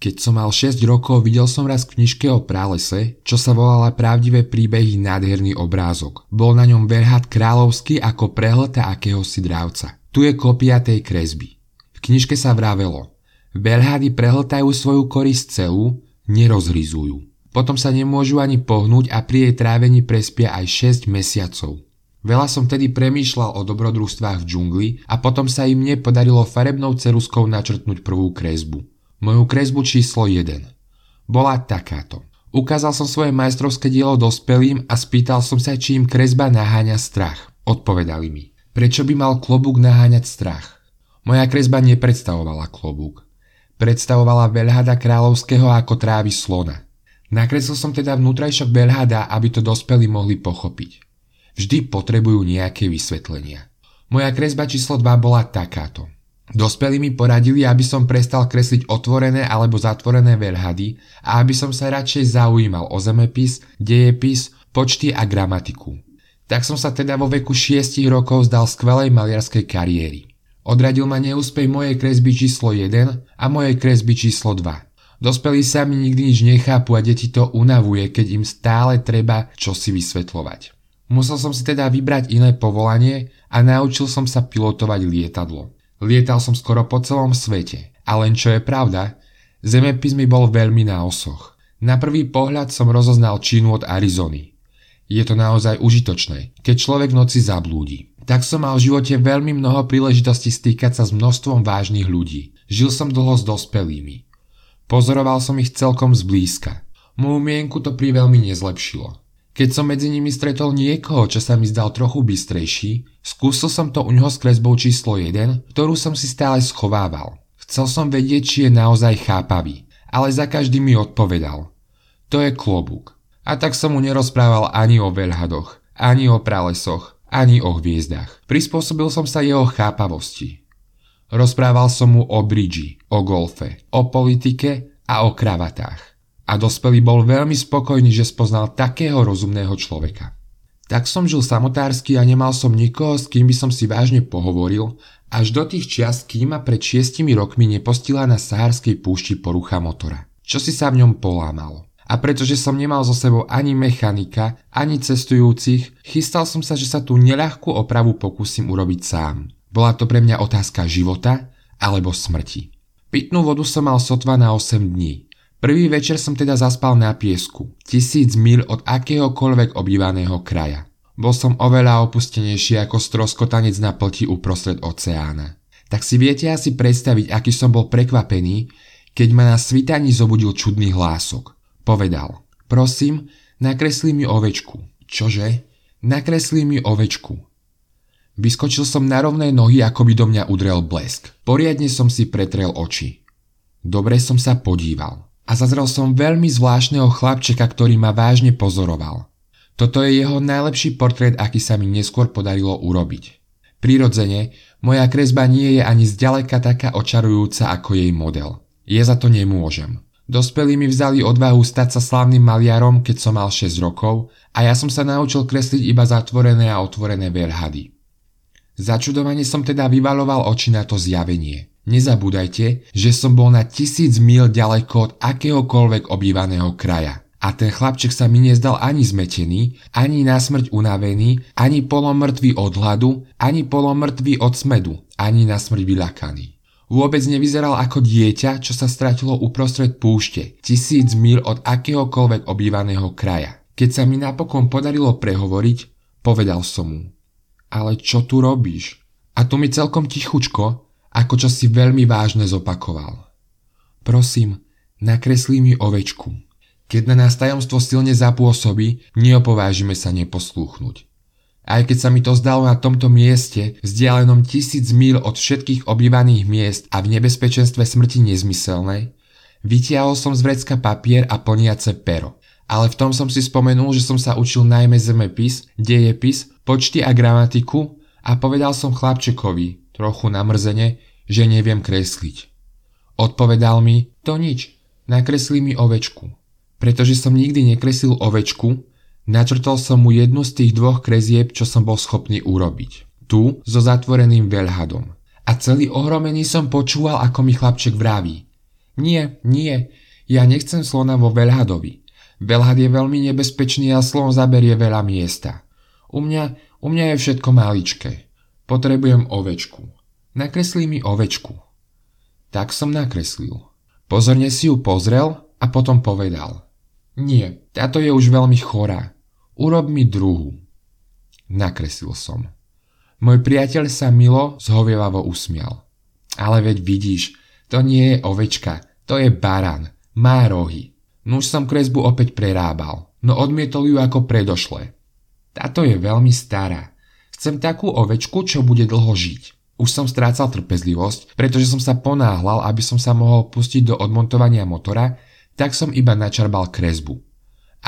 Keď som mal 6 rokov, videl som raz v knižke o pralese, čo sa volala Pravdivé príbehy nádherný obrázok. Bol na ňom verhad kráľovský ako prehlta akéhosi drávca. Tu je kopia tej kresby. V knižke sa vravelo. Verhady prehltajú svoju korisť celú, nerozhryzujú. Potom sa nemôžu ani pohnúť a pri jej trávení prespia aj 6 mesiacov. Veľa som tedy premýšľal o dobrodružstvách v džungli a potom sa im mne podarilo farebnou ceruskou načrtnúť prvú kresbu moju kresbu číslo 1. Bola takáto. Ukázal som svoje majstrovské dielo dospelým a spýtal som sa, či im kresba naháňa strach. Odpovedali mi. Prečo by mal klobúk naháňať strach? Moja kresba nepredstavovala klobúk. Predstavovala veľhada kráľovského ako trávy slona. Nakreslil som teda vnútrajšok veľhada, aby to dospelí mohli pochopiť. Vždy potrebujú nejaké vysvetlenia. Moja kresba číslo 2 bola takáto. Dospelí mi poradili, aby som prestal kresliť otvorené alebo zatvorené veľhady a aby som sa radšej zaujímal o zemepis, dejepis, počty a gramatiku. Tak som sa teda vo veku 6 rokov zdal skvelej maliarskej kariéry. Odradil ma neúspej mojej kresby číslo 1 a mojej kresby číslo 2. Dospelí sa mi nikdy nič nechápu a deti to unavuje, keď im stále treba čosi vysvetľovať. Musel som si teda vybrať iné povolanie a naučil som sa pilotovať lietadlo. Lietal som skoro po celom svete. A len čo je pravda, zemepis mi bol veľmi na osoch. Na prvý pohľad som rozoznal Čínu od Arizony. Je to naozaj užitočné, keď človek v noci zablúdi. Tak som mal v živote veľmi mnoho príležitostí stýkať sa s množstvom vážnych ľudí. Žil som dlho s dospelými. Pozoroval som ich celkom zblízka. Moju mienku to pri veľmi nezlepšilo. Keď som medzi nimi stretol niekoho, čo sa mi zdal trochu bystrejší, skúsil som to u ňoho s kresbou číslo 1, ktorú som si stále schovával. Chcel som vedieť, či je naozaj chápavý, ale za každý mi odpovedal. To je klobúk. A tak som mu nerozprával ani o veľhadoch, ani o pralesoch, ani o hviezdach. Prispôsobil som sa jeho chápavosti. Rozprával som mu o bridži, o golfe, o politike a o kravatách a dospelý bol veľmi spokojný, že spoznal takého rozumného človeka. Tak som žil samotársky a nemal som nikoho, s kým by som si vážne pohovoril, až do tých čias, kým ma pred šiestimi rokmi nepostila na sahárskej púšti porucha motora. Čo si sa v ňom polámalo. A pretože som nemal so sebou ani mechanika, ani cestujúcich, chystal som sa, že sa tú neľahkú opravu pokúsim urobiť sám. Bola to pre mňa otázka života alebo smrti. Pitnú vodu som mal sotva na 8 dní. Prvý večer som teda zaspal na piesku, tisíc mil od akéhokoľvek obývaného kraja. Bol som oveľa opustenejší ako stroskotanec na plti uprostred oceána. Tak si viete asi predstaviť, aký som bol prekvapený, keď ma na svitaní zobudil čudný hlások. Povedal, prosím, nakreslí mi ovečku. Čože? Nakreslí mi ovečku. Vyskočil som na rovné nohy, ako by do mňa udrel blesk. Poriadne som si pretrel oči. Dobre som sa podíval a zazrel som veľmi zvláštneho chlapčeka, ktorý ma vážne pozoroval. Toto je jeho najlepší portrét, aký sa mi neskôr podarilo urobiť. Prirodzene, moja kresba nie je ani zďaleka taká očarujúca ako jej model. Je za to nemôžem. Dospelí mi vzali odvahu stať sa slávnym maliarom, keď som mal 6 rokov a ja som sa naučil kresliť iba zatvorené a otvorené verhady. Začudovane som teda vyvaloval oči na to zjavenie. Nezabúdajte, že som bol na tisíc mil ďaleko od akéhokoľvek obývaného kraja. A ten chlapček sa mi nezdal ani zmetený, ani na smrť unavený, ani polomrtvý od hladu, ani polomrtvý od smedu, ani na smrť vyľakaný. Vôbec nevyzeral ako dieťa, čo sa stratilo uprostred púšte, tisíc mil od akéhokoľvek obývaného kraja. Keď sa mi napokon podarilo prehovoriť, povedal som mu. Ale čo tu robíš? A tu mi celkom tichučko, ako čo si veľmi vážne zopakoval. Prosím, nakreslí mi ovečku. Keď na nás tajomstvo silne zapôsobí, neopovážime sa neposlúchnuť. Aj keď sa mi to zdalo na tomto mieste, vzdialenom tisíc míl od všetkých obývaných miest a v nebezpečenstve smrti nezmyselnej, vytiahol som z vrecka papier a plniace pero. Ale v tom som si spomenul, že som sa učil najmä zemepis, dejepis, počty a gramatiku a povedal som chlapčekovi, trochu namrzene, že neviem kresliť. Odpovedal mi, to nič, nakreslí mi ovečku. Pretože som nikdy nekreslil ovečku, načrtol som mu jednu z tých dvoch krezieb, čo som bol schopný urobiť. Tu so zatvoreným veľhadom. A celý ohromený som počúval, ako mi chlapček vraví. Nie, nie, ja nechcem slona vo Velhadovi. Velhad je veľmi nebezpečný a slon zaberie veľa miesta. U mňa, u mňa je všetko maličké. Potrebujem ovečku. Nakreslí mi ovečku. Tak som nakreslil. Pozorne si ju pozrel a potom povedal. Nie, táto je už veľmi chorá. Urob mi druhú. Nakreslil som. Môj priateľ sa milo zhovievavo usmial. Ale veď vidíš, to nie je ovečka, to je baran, má rohy. Nuž som kresbu opäť prerábal, no odmietol ju ako predošle. Táto je veľmi stará. Chcem takú ovečku, čo bude dlho žiť. Už som strácal trpezlivosť, pretože som sa ponáhľal, aby som sa mohol pustiť do odmontovania motora, tak som iba načarbal kresbu.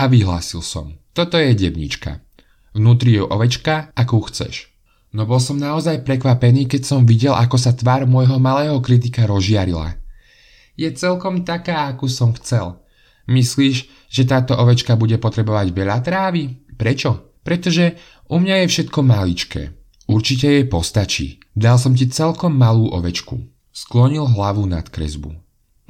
A vyhlásil som, toto je debnička. Vnútri je ovečka, akú chceš. No bol som naozaj prekvapený, keď som videl, ako sa tvár môjho malého kritika rozžiarila. Je celkom taká, akú som chcel. Myslíš, že táto ovečka bude potrebovať veľa trávy? Prečo? Pretože u mňa je všetko maličké. Určite jej postačí. Dal som ti celkom malú ovečku. Sklonil hlavu nad kresbu.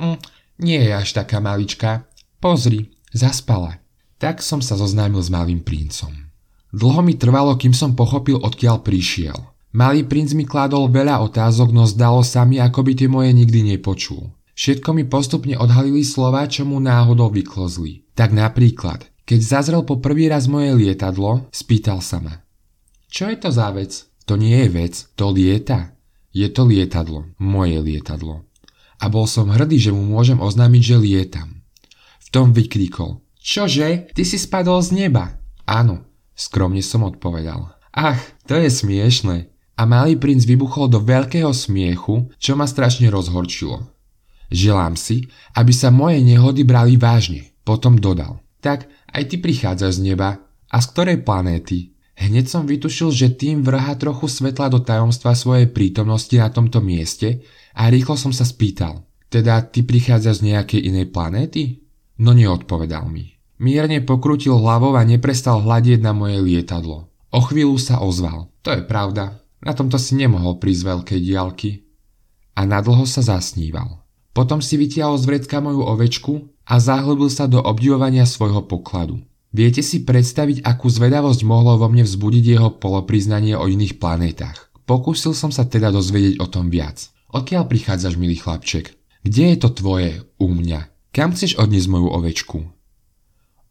Mm, nie je až taká maličká. Pozri, zaspala. Tak som sa zoznámil s malým princom. Dlho mi trvalo, kým som pochopil, odkiaľ prišiel. Malý princ mi kládol veľa otázok, no zdalo sa mi, ako by tie moje nikdy nepočul. Všetko mi postupne odhalili slova, čo mu náhodou vyklozli. Tak napríklad, keď zazrel po prvý raz moje lietadlo, spýtal sa ma. Čo je to za vec? To nie je vec, to lieta. Je to lietadlo, moje lietadlo. A bol som hrdý, že mu môžem oznámiť, že lietam. V tom vykríkol. Čože? Ty si spadol z neba? Áno, skromne som odpovedal. Ach, to je smiešne. A malý princ vybuchol do veľkého smiechu, čo ma strašne rozhorčilo. Želám si, aby sa moje nehody brali vážne. Potom dodal. Tak aj ty prichádzaš z neba. A z ktorej planéty? Hneď som vytušil, že tým vrha trochu svetla do tajomstva svojej prítomnosti na tomto mieste a rýchlo som sa spýtal. Teda ty prichádzaš z nejakej inej planéty? No neodpovedal mi. Mierne pokrutil hlavou a neprestal hľadieť na moje lietadlo. O chvíľu sa ozval. To je pravda. Na tomto si nemohol prísť veľkej diálky. A nadlho sa zasníval. Potom si vytiahol z vrecka moju ovečku a zahlbil sa do obdivovania svojho pokladu. Viete si predstaviť, akú zvedavosť mohlo vo mne vzbudiť jeho polopriznanie o iných planétach. Pokúsil som sa teda dozvedieť o tom viac. Odkiaľ prichádzaš, milý chlapček? Kde je to tvoje, u mňa? Kam chceš odniesť moju ovečku?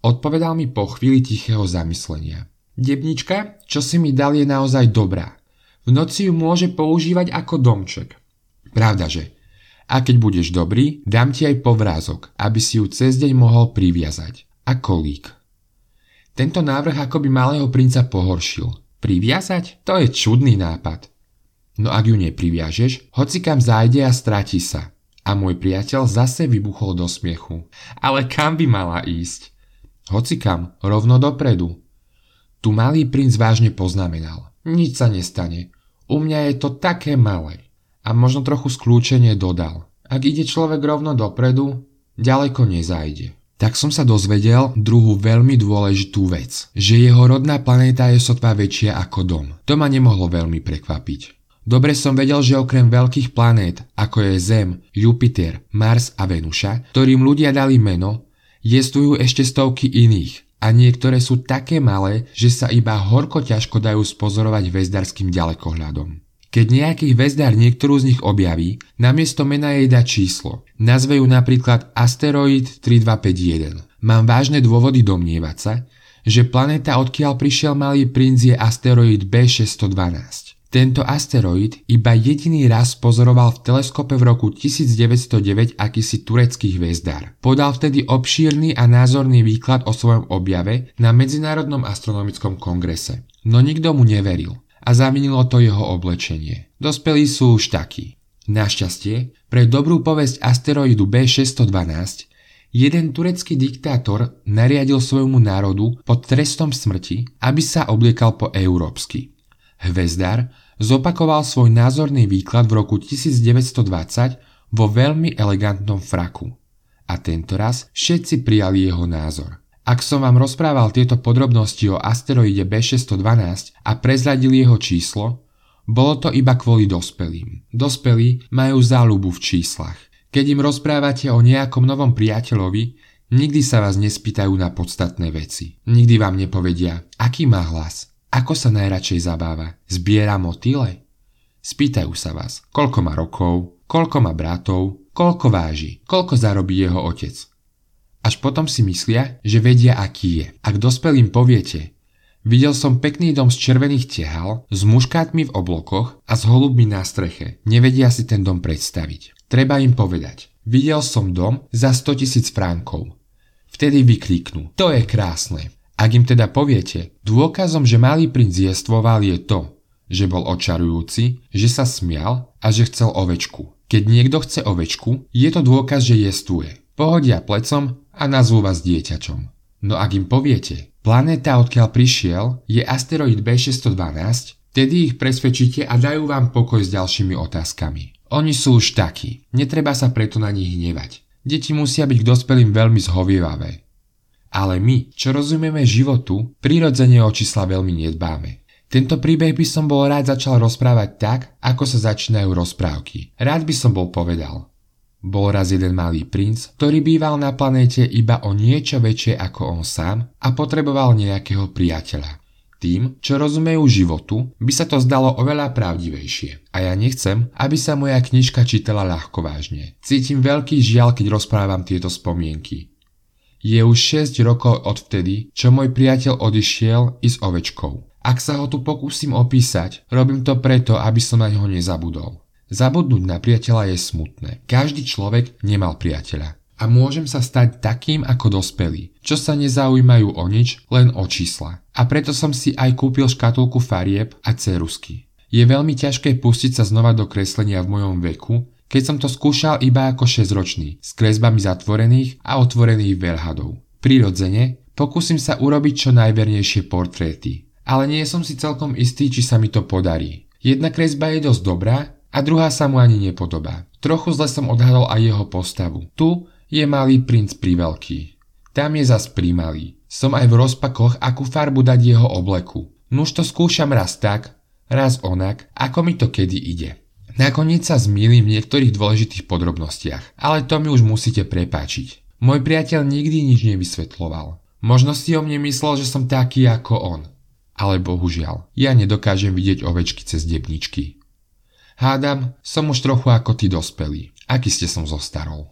Odpovedal mi po chvíli tichého zamyslenia. Debnička, čo si mi dal je naozaj dobrá. V noci ju môže používať ako domček. Pravdaže. A keď budeš dobrý, dám ti aj povrázok, aby si ju cez deň mohol priviazať. A kolík. Tento návrh akoby malého princa pohoršil. Priviazať? To je čudný nápad. No ak ju nepriviažeš, hoci kam zájde a stratí sa. A môj priateľ zase vybuchol do smiechu. Ale kam by mala ísť? Hoci kam, rovno dopredu. Tu malý princ vážne poznamenal. Nič sa nestane. U mňa je to také malé. A možno trochu skľúčenie dodal. Ak ide človek rovno dopredu, ďaleko nezajde. Tak som sa dozvedel druhú veľmi dôležitú vec, že jeho rodná planéta je sotva väčšia ako dom. To ma nemohlo veľmi prekvapiť. Dobre som vedel, že okrem veľkých planét, ako je Zem, Jupiter, Mars a Venuša, ktorým ľudia dali meno, jestvujú ešte stovky iných a niektoré sú také malé, že sa iba horko ťažko dajú spozorovať hvezdarským ďalekohľadom. Keď nejaký hvezdár niektorú z nich objaví, namiesto mena jej dá číslo. Nazve ju napríklad asteroid 3251. Mám vážne dôvody domnievať sa, že planéta odkiaľ prišiel malý princ je asteroid B612. Tento asteroid iba jediný raz pozoroval v teleskope v roku 1909 akýsi turecký hvezdár. Podal vtedy obšírny a názorný výklad o svojom objave na Medzinárodnom astronomickom kongrese. No nikto mu neveril a zamenilo to jeho oblečenie. Dospelí sú už takí. Našťastie, pre dobrú povesť asteroidu B612 jeden turecký diktátor nariadil svojmu národu pod trestom smrti, aby sa obliekal po európsky. Hvezdar zopakoval svoj názorný výklad v roku 1920 vo veľmi elegantnom fraku. A tento raz všetci prijali jeho názor. Ak som vám rozprával tieto podrobnosti o asteroide B612 a prezradil jeho číslo, bolo to iba kvôli dospelým. Dospelí majú záľubu v číslach. Keď im rozprávate o nejakom novom priateľovi, nikdy sa vás nespýtajú na podstatné veci. Nikdy vám nepovedia, aký má hlas, ako sa najradšej zabáva, zbiera motýle. Spýtajú sa vás, koľko má rokov, koľko má bratov, koľko váži, koľko zarobí jeho otec. Až potom si myslia, že vedia, aký je. Ak dospelým poviete, videl som pekný dom z červených tehal, s muškátmi v oblokoch a s holubmi na streche, nevedia si ten dom predstaviť. Treba im povedať. Videl som dom za 100 tisíc fránkov. Vtedy vykríknú. To je krásne. Ak im teda poviete, dôkazom, že malý princ jestvoval je to, že bol očarujúci, že sa smial a že chcel ovečku. Keď niekto chce ovečku, je to dôkaz, že jestuje. Pohodia plecom a nazvú vás dieťačom. No ak im poviete, planéta odkiaľ prišiel je asteroid B612, tedy ich presvedčíte a dajú vám pokoj s ďalšími otázkami. Oni sú už takí, netreba sa preto na nich hnevať. Deti musia byť k dospelým veľmi zhovievavé. Ale my, čo rozumieme životu, prirodzene o čísla veľmi nedbáme. Tento príbeh by som bol rád začal rozprávať tak, ako sa začínajú rozprávky. Rád by som bol povedal. Bol raz jeden malý princ, ktorý býval na planéte iba o niečo väčšie ako on sám a potreboval nejakého priateľa. Tým, čo rozumejú životu, by sa to zdalo oveľa pravdivejšie. A ja nechcem, aby sa moja knižka čítala ľahko vážne. Cítim veľký žiaľ, keď rozprávam tieto spomienky. Je už 6 rokov od vtedy, čo môj priateľ odišiel i s ovečkou. Ak sa ho tu pokúsim opísať, robím to preto, aby som na neho nezabudol. Zabudnúť na priateľa je smutné. Každý človek nemal priateľa a môžem sa stať takým ako dospelý, čo sa nezaujímajú o nič, len o čísla. A preto som si aj kúpil škatulku farieb a cerusky. Je veľmi ťažké pustiť sa znova do kreslenia v mojom veku, keď som to skúšal iba ako 6-ročný, s kresbami zatvorených a otvorených veľhadov. Prirodzene, pokúsim sa urobiť čo najvernejšie portréty. Ale nie som si celkom istý, či sa mi to podarí. Jedna kresba je dosť dobrá a druhá sa mu ani nepodobá. Trochu zle som odhadol aj jeho postavu. Tu je malý princ priveľký. Tam je zas primalý. Som aj v rozpakoch, akú farbu dať jeho obleku. Nuž to skúšam raz tak, raz onak, ako mi to kedy ide. Nakoniec sa zmýlim v niektorých dôležitých podrobnostiach, ale to mi už musíte prepáčiť. Môj priateľ nikdy nič nevysvetloval. Možno si o mne myslel, že som taký ako on. Ale bohužiaľ, ja nedokážem vidieť ovečky cez debničky. Hádam, som už trochu ako ty dospelý. Aký ste som zostarol.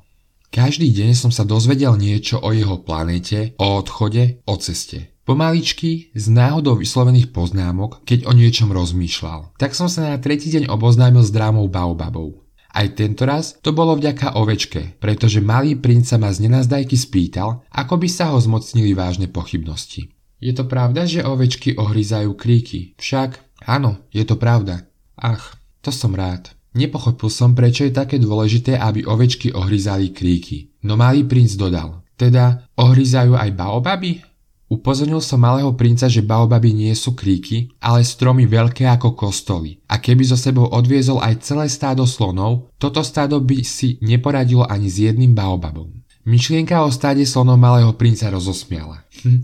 Každý deň som sa dozvedel niečo o jeho planete, o odchode, o ceste. Pomaličky, z náhodou vyslovených poznámok, keď o niečom rozmýšľal. Tak som sa na tretí deň oboznámil s drámou Baobabov. Aj tento raz to bolo vďaka ovečke, pretože malý princ sa ma z nenazdajky spýtal, ako by sa ho zmocnili vážne pochybnosti. Je to pravda, že ovečky ohryzajú kríky? Však, áno, je to pravda. Ach, to som rád. Nepochopil som, prečo je také dôležité, aby ovečky ohryzali kríky. No malý princ dodal. Teda ohryzajú aj baobaby? Upozornil som malého princa, že baobaby nie sú kríky, ale stromy veľké ako kostoly. A keby so sebou odviezol aj celé stádo slonov, toto stádo by si neporadilo ani s jedným baobabom. Myšlienka o stáde slonov malého princa rozosmiala. Hm,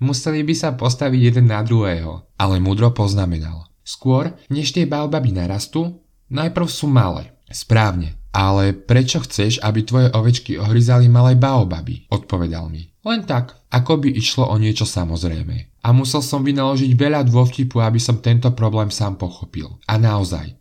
museli by sa postaviť jeden na druhého, ale mudro poznamenal. Skôr, než tie baobaby narastú, Najprv sú malé. Správne. Ale prečo chceš, aby tvoje ovečky ohryzali malé baobaby? Odpovedal mi. Len tak, ako by išlo o niečo samozrejme. A musel som vynaložiť veľa dôvtipu, aby som tento problém sám pochopil. A naozaj,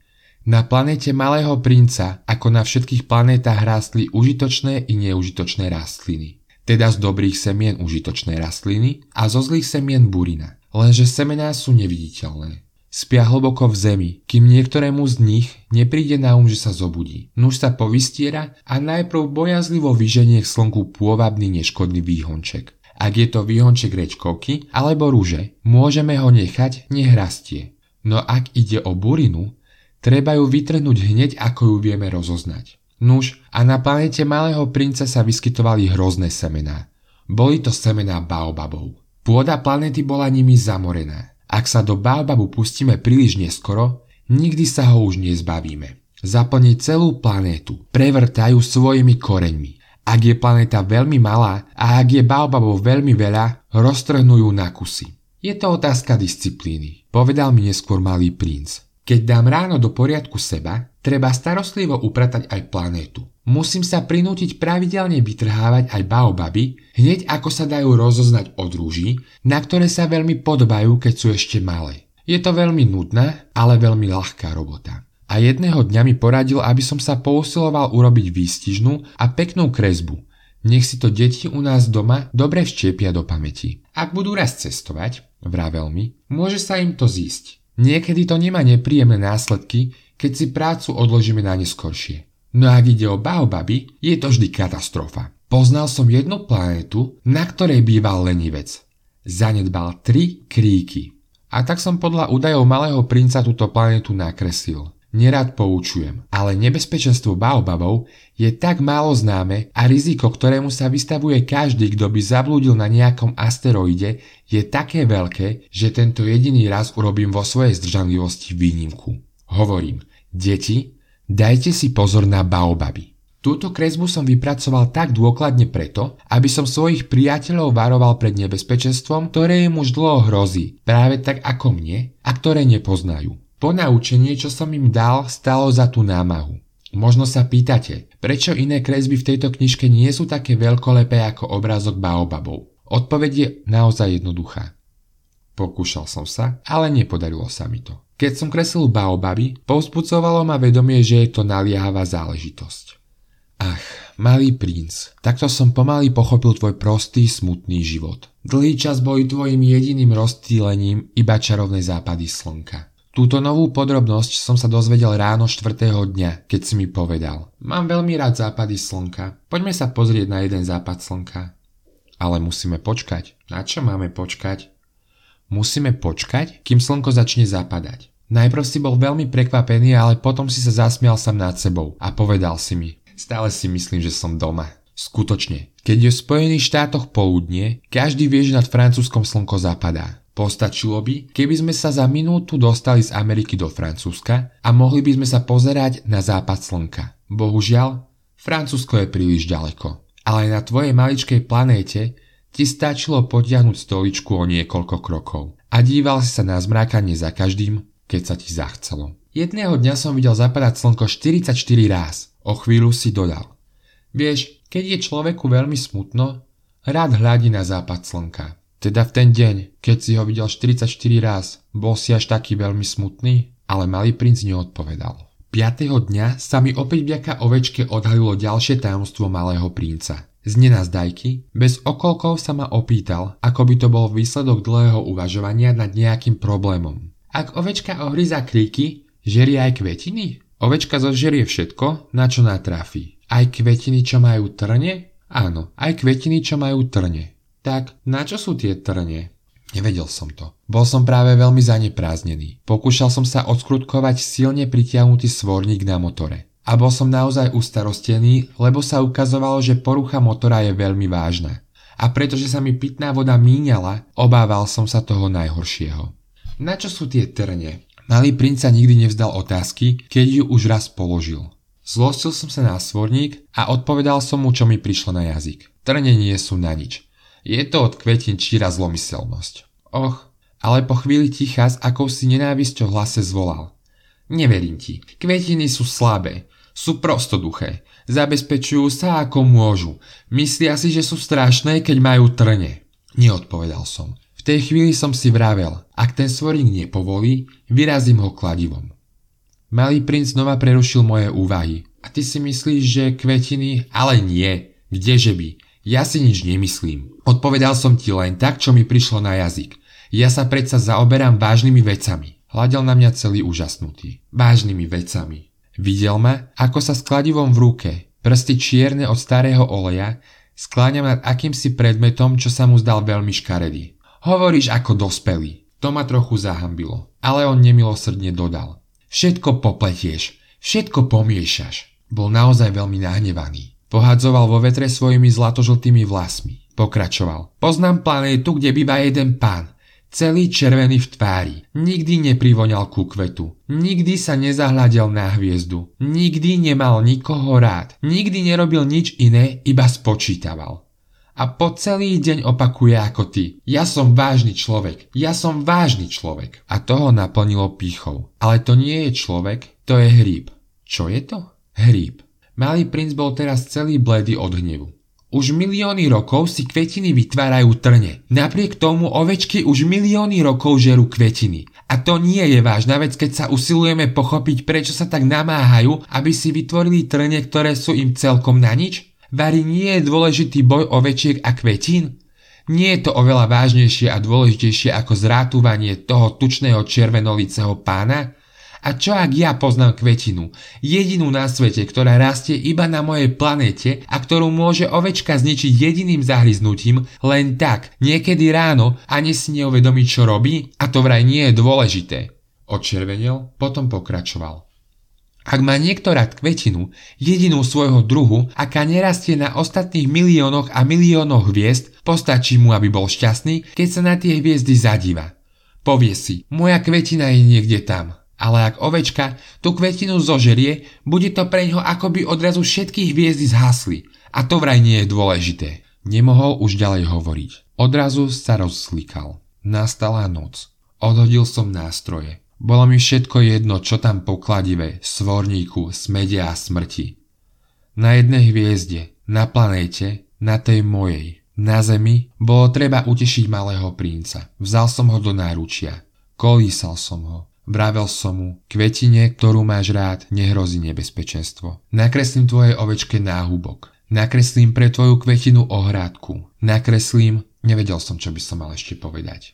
na planéte Malého princa, ako na všetkých planétach rástli užitočné i neužitočné rastliny. Teda z dobrých semien užitočné rastliny a zo zlých semien burina. Lenže semená sú neviditeľné. Spia hlboko v zemi, kým niektorému z nich nepríde na um, že sa zobudí. Nuž sa povystiera a najprv bojazlivo vyženie k slnku pôvabný neškodný výhonček. Ak je to výhonček rečkovky alebo rúže, môžeme ho nechať, nech rastie. No ak ide o burinu, treba ju vytrhnúť hneď, ako ju vieme rozoznať. Nuž, a na planete Malého princa sa vyskytovali hrozné semená. Boli to semená baobabov. Pôda planety bola nimi zamorená. Ak sa do Baobabu pustíme príliš neskoro, nikdy sa ho už nezbavíme. Zaplní celú planétu, prevrtajú svojimi koreňmi. Ak je planéta veľmi malá a ak je Baobabov veľmi veľa, roztrhnú ju na kusy. Je to otázka disciplíny, povedal mi neskôr malý princ. Keď dám ráno do poriadku seba, Treba starostlivo upratať aj planétu. Musím sa prinútiť pravidelne vytrhávať aj baobaby, hneď ako sa dajú rozoznať od rúží, na ktoré sa veľmi podobajú, keď sú ešte malé. Je to veľmi nudná, ale veľmi ľahká robota. A jedného dňa mi poradil, aby som sa pousiloval urobiť výstižnú a peknú kresbu. Nech si to deti u nás doma dobre vštiepia do pamäti. Ak budú raz cestovať, vravel mi, môže sa im to zísť. Niekedy to nemá nepríjemné následky, keď si prácu odložíme na neskoršie. No ak ide o baobaby, je to vždy katastrofa. Poznal som jednu planetu, na ktorej býval lenivec. Zanedbal tri kríky. A tak som podľa údajov malého princa túto planetu nakreslil. Nerad poučujem, ale nebezpečenstvo baobabov je tak málo známe a riziko, ktorému sa vystavuje každý, kto by zablúdil na nejakom asteroide, je také veľké, že tento jediný raz urobím vo svojej zdržanlivosti výnimku. Hovorím, deti, Dajte si pozor na baobaby. Túto kresbu som vypracoval tak dôkladne preto, aby som svojich priateľov varoval pred nebezpečenstvom, ktoré im už dlho hrozí, práve tak ako mne, a ktoré nepoznajú. Ponaučenie, čo som im dal, stalo za tú námahu. Možno sa pýtate, prečo iné kresby v tejto knižke nie sú také veľkolepé ako obrázok baobabov. Odpoveď je naozaj jednoduchá. Pokúšal som sa, ale nepodarilo sa mi to. Keď som kreslil baobaby, povzbudzovalo ma vedomie, že je to naliehavá záležitosť. Ach, malý princ, takto som pomaly pochopil tvoj prostý, smutný život. Dlhý čas boli tvojim jediným rozstýlením iba čarovné západy slnka. Túto novú podrobnosť som sa dozvedel ráno 4. dňa, keď si mi povedal. Mám veľmi rád západy slnka. Poďme sa pozrieť na jeden západ slnka. Ale musíme počkať. Na čo máme počkať? Musíme počkať, kým slnko začne zapadať. Najprv si bol veľmi prekvapený, ale potom si sa zasmial sám nad sebou a povedal si mi, stále si myslím, že som doma. Skutočne, keď je v Spojených štátoch poludnie, každý vie, že nad Francúzskom slnko zapadá. Postačilo by, keby sme sa za minútu dostali z Ameriky do Francúzska a mohli by sme sa pozerať na západ slnka. Bohužiaľ, Francúzsko je príliš ďaleko. Ale na tvojej maličkej planéte ti stačilo potiahnuť stoličku o niekoľko krokov a díval si sa na zmrákanie za každým, keď sa ti zachcelo. Jedného dňa som videl zapadať slnko 44 ráz. O chvíľu si dodal. Vieš, keď je človeku veľmi smutno, rád hľadí na západ slnka. Teda v ten deň, keď si ho videl 44 ráz, bol si až taký veľmi smutný? Ale malý princ neodpovedal. 5. dňa sa mi opäť vďaka ovečke odhalilo ďalšie tajomstvo malého princa. Z nenazdajky, bez okolkov sa ma opýtal, ako by to bol výsledok dlhého uvažovania nad nejakým problémom. Ak ovečka ohryza kríky, žerie aj kvetiny? Ovečka zožerie všetko, na čo natrafí. Aj kvetiny, čo majú trne? Áno, aj kvetiny, čo majú trne. Tak, na čo sú tie trne? Nevedel som to. Bol som práve veľmi zanepráznený. Pokúšal som sa odskrutkovať silne pritiahnutý svorník na motore a bol som naozaj ustarostený, lebo sa ukazovalo, že porucha motora je veľmi vážna. A pretože sa mi pitná voda míňala, obával som sa toho najhoršieho. Na čo sú tie trne? Malý princ sa nikdy nevzdal otázky, keď ju už raz položil. Zlostil som sa na svorník a odpovedal som mu, čo mi prišlo na jazyk. Trne nie sú na nič. Je to od kvetín číra zlomyselnosť. Och, ale po chvíli ticha s akousi nenávisťou hlase zvolal. Neverím ti, kvetiny sú slabé, sú prostoduché. Zabezpečujú sa ako môžu. Myslia si, že sú strašné, keď majú trne. Neodpovedal som. V tej chvíli som si vravel, ak ten svorík nepovolí, vyrazím ho kladivom. Malý princ znova prerušil moje úvahy. A ty si myslíš, že kvetiny? Ale nie. Kdeže by? Ja si nič nemyslím. Odpovedal som ti len tak, čo mi prišlo na jazyk. Ja sa predsa zaoberám vážnymi vecami. Hľadel na mňa celý úžasnutý. Vážnymi vecami. Videl ma, ako sa s kladivom v ruke, prsty čierne od starého oleja, skláňam nad akýmsi predmetom, čo sa mu zdal veľmi škaredý. Hovoríš ako dospelý. To ma trochu zahambilo, ale on nemilosrdne dodal. Všetko popletieš, všetko pomiešaš. Bol naozaj veľmi nahnevaný. Pohadzoval vo vetre svojimi zlatožltými vlasmi. Pokračoval. Poznám planétu, kde býva jeden pán. Celý červený v tvári. Nikdy neprivoňal ku kvetu. Nikdy sa nezahľadel na hviezdu. Nikdy nemal nikoho rád. Nikdy nerobil nič iné, iba spočítaval. A po celý deň opakuje ako ty. Ja som vážny človek. Ja som vážny človek. A toho naplnilo pýchou. Ale to nie je človek, to je hríb. Čo je to? Hríb. Malý princ bol teraz celý bledý od hnevu. Už milióny rokov si kvetiny vytvárajú trne. Napriek tomu ovečky už milióny rokov žerú kvetiny. A to nie je vážna vec, keď sa usilujeme pochopiť, prečo sa tak namáhajú, aby si vytvorili trne, ktoré sú im celkom na nič? Vary nie je dôležitý boj ovečiek a kvetín? Nie je to oveľa vážnejšie a dôležitejšie ako zrátuvanie toho tučného červenoliceho pána? A čo ak ja poznám kvetinu, jedinú na svete, ktorá rastie iba na mojej planete a ktorú môže ovečka zničiť jediným zahryznutím, len tak, niekedy ráno, ani si neuvedomí, čo robí? A to vraj nie je dôležité. Odčervenil, potom pokračoval. Ak má niekto rád kvetinu, jedinú svojho druhu, aká nerastie na ostatných miliónoch a miliónoch hviezd, postačí mu, aby bol šťastný, keď sa na tie hviezdy zadíva. Povie si, moja kvetina je niekde tam. Ale ak ovečka tú kvetinu zožerie, bude to pre ňo ako by odrazu všetky hviezdy zhasli. A to vraj nie je dôležité. Nemohol už ďalej hovoriť. Odrazu sa rozslikal. Nastala noc. Odhodil som nástroje. Bolo mi všetko jedno, čo tam pokladive, svorníku, smede a smrti. Na jednej hviezde, na planéte, na tej mojej, na zemi, bolo treba utešiť malého princa. Vzal som ho do náručia. Kolísal som ho. Vravel som mu, kvetine, ktorú máš rád, nehrozí nebezpečenstvo. Nakreslím tvoje ovečke náhubok. Nakreslím pre tvoju kvetinu ohrádku. Nakreslím, nevedel som, čo by som mal ešte povedať.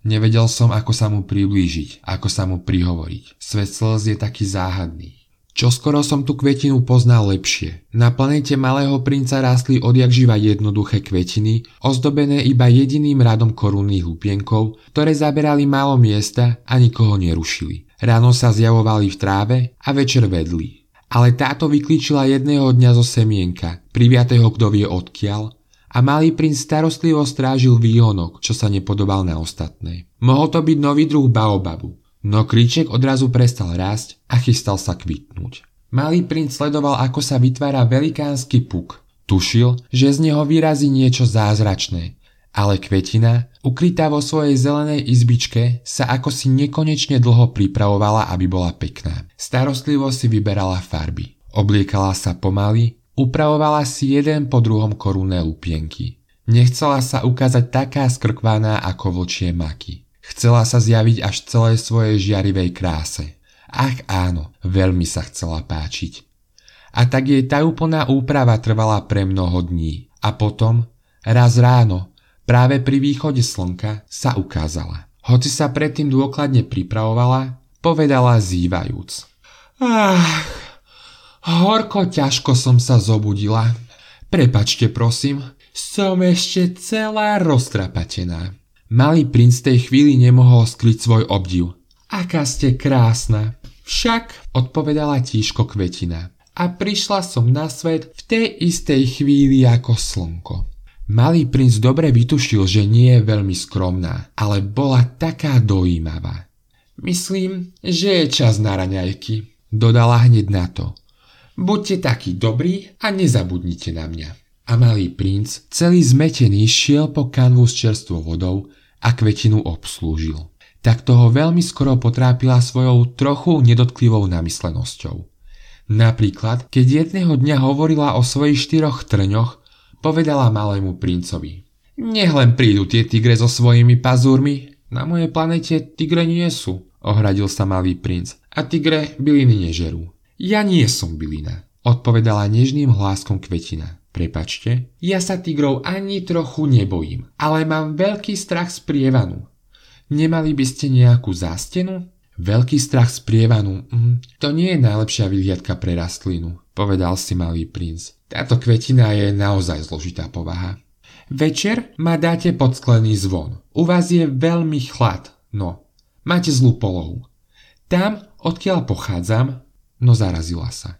Nevedel som, ako sa mu priblížiť, ako sa mu prihovoriť. Svet slz je taký záhadný. Čo skoro som tú kvetinu poznal lepšie. Na planete malého princa rástli odjak živa jednoduché kvetiny, ozdobené iba jediným radom korunných lupienkov, ktoré zaberali málo miesta a nikoho nerušili. Ráno sa zjavovali v tráve a večer vedli. Ale táto vyklíčila jedného dňa zo semienka, priviatého kto vie odkiaľ, a malý princ starostlivo strážil výhonok, čo sa nepodobal na ostatné. Mohol to byť nový druh baobabu, No kríček odrazu prestal rásť a chystal sa kvitnúť. Malý princ sledoval, ako sa vytvára velikánsky puk. Tušil, že z neho vyrazí niečo zázračné, ale kvetina, ukrytá vo svojej zelenej izbičke, sa ako si nekonečne dlho pripravovala, aby bola pekná. Starostlivo si vyberala farby. Obliekala sa pomaly, upravovala si jeden po druhom korunné lupienky. Nechcela sa ukázať taká skrkvaná ako vlčie maky. Chcela sa zjaviť až celej svojej žiarivej kráse. Ach áno, veľmi sa chcela páčiť. A tak jej tá úplná úprava trvala pre mnoho dní. A potom, raz ráno, práve pri východe slnka, sa ukázala. Hoci sa predtým dôkladne pripravovala, povedala zývajúc. Ach, horko ťažko som sa zobudila. Prepačte prosím, som ešte celá roztrapatená. Malý princ tej chvíli nemohol skryť svoj obdiv. Aká ste krásna. Však, odpovedala tíško kvetina. A prišla som na svet v tej istej chvíli ako slnko. Malý princ dobre vytušil, že nie je veľmi skromná, ale bola taká dojímavá. Myslím, že je čas na raňajky, dodala hneď na to. Buďte takí dobrí a nezabudnite na mňa. A malý princ, celý zmetený, šiel po kanvu s čerstvou vodou a kvetinu obslúžil. Tak toho veľmi skoro potrápila svojou trochu nedotklivou namyslenosťou. Napríklad, keď jedného dňa hovorila o svojich štyroch trňoch, povedala malému princovi. Nech len prídu tie tigre so svojimi pazúrmi. Na mojej planete tigre nie sú, ohradil sa malý princ. A tigre byliny nežerú. Ja nie som bylina, odpovedala nežným hláskom kvetina. Prepačte, ja sa tigrov ani trochu nebojím, ale mám veľký strach z prievanu. Nemali by ste nejakú zástenu? Veľký strach z prievanu, mm, to nie je najlepšia vyhliadka pre rastlinu, povedal si malý princ. Táto kvetina je naozaj zložitá povaha. Večer ma dáte pod sklený zvon. U vás je veľmi chlad, no. Máte zlú polohu. Tam, odkiaľ pochádzam, no zarazila sa.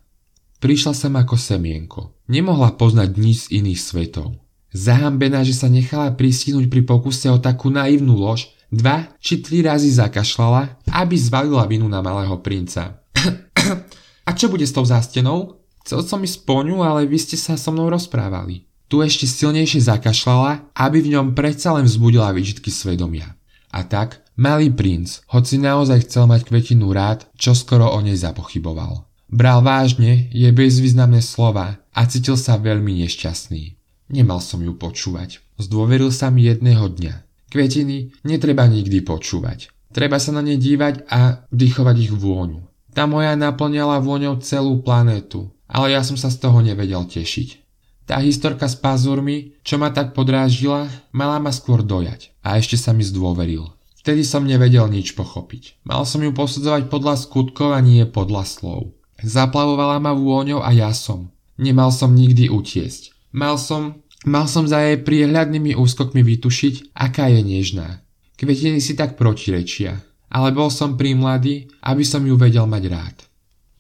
Prišla som ako semienko. Nemohla poznať nič z iných svetov. Zahambená, že sa nechala pristihnúť pri pokuse o takú naivnú lož, dva či tri razy zakašľala, aby zvalila vinu na malého princa. A čo bude s tou zástenou? Chcel som mi spoňu, ale vy ste sa so mnou rozprávali. Tu ešte silnejšie zakašľala, aby v ňom predsa len vzbudila výžitky svedomia. A tak, malý princ, hoci naozaj chcel mať kvetinu rád, čo skoro o nej zapochyboval. Bral vážne je bezvýznamné slova a cítil sa veľmi nešťastný. Nemal som ju počúvať. Zdôveril sa mi jedného dňa. Kvetiny netreba nikdy počúvať. Treba sa na ne dívať a vdychovať ich vôňu. Tá moja naplňala vôňou celú planétu, ale ja som sa z toho nevedel tešiť. Tá historka s pazurmi, čo ma tak podrážila, mala ma skôr dojať a ešte sa mi zdôveril. Vtedy som nevedel nič pochopiť. Mal som ju posudzovať podľa skutkov a nie podľa slov. Zaplavovala ma vôňou a ja som. Nemal som nikdy utiesť. Mal som, mal som za jej priehľadnými úskokmi vytušiť, aká je nežná. Kvetiny si tak protirečia, ale bol som prímladý, aby som ju vedel mať rád.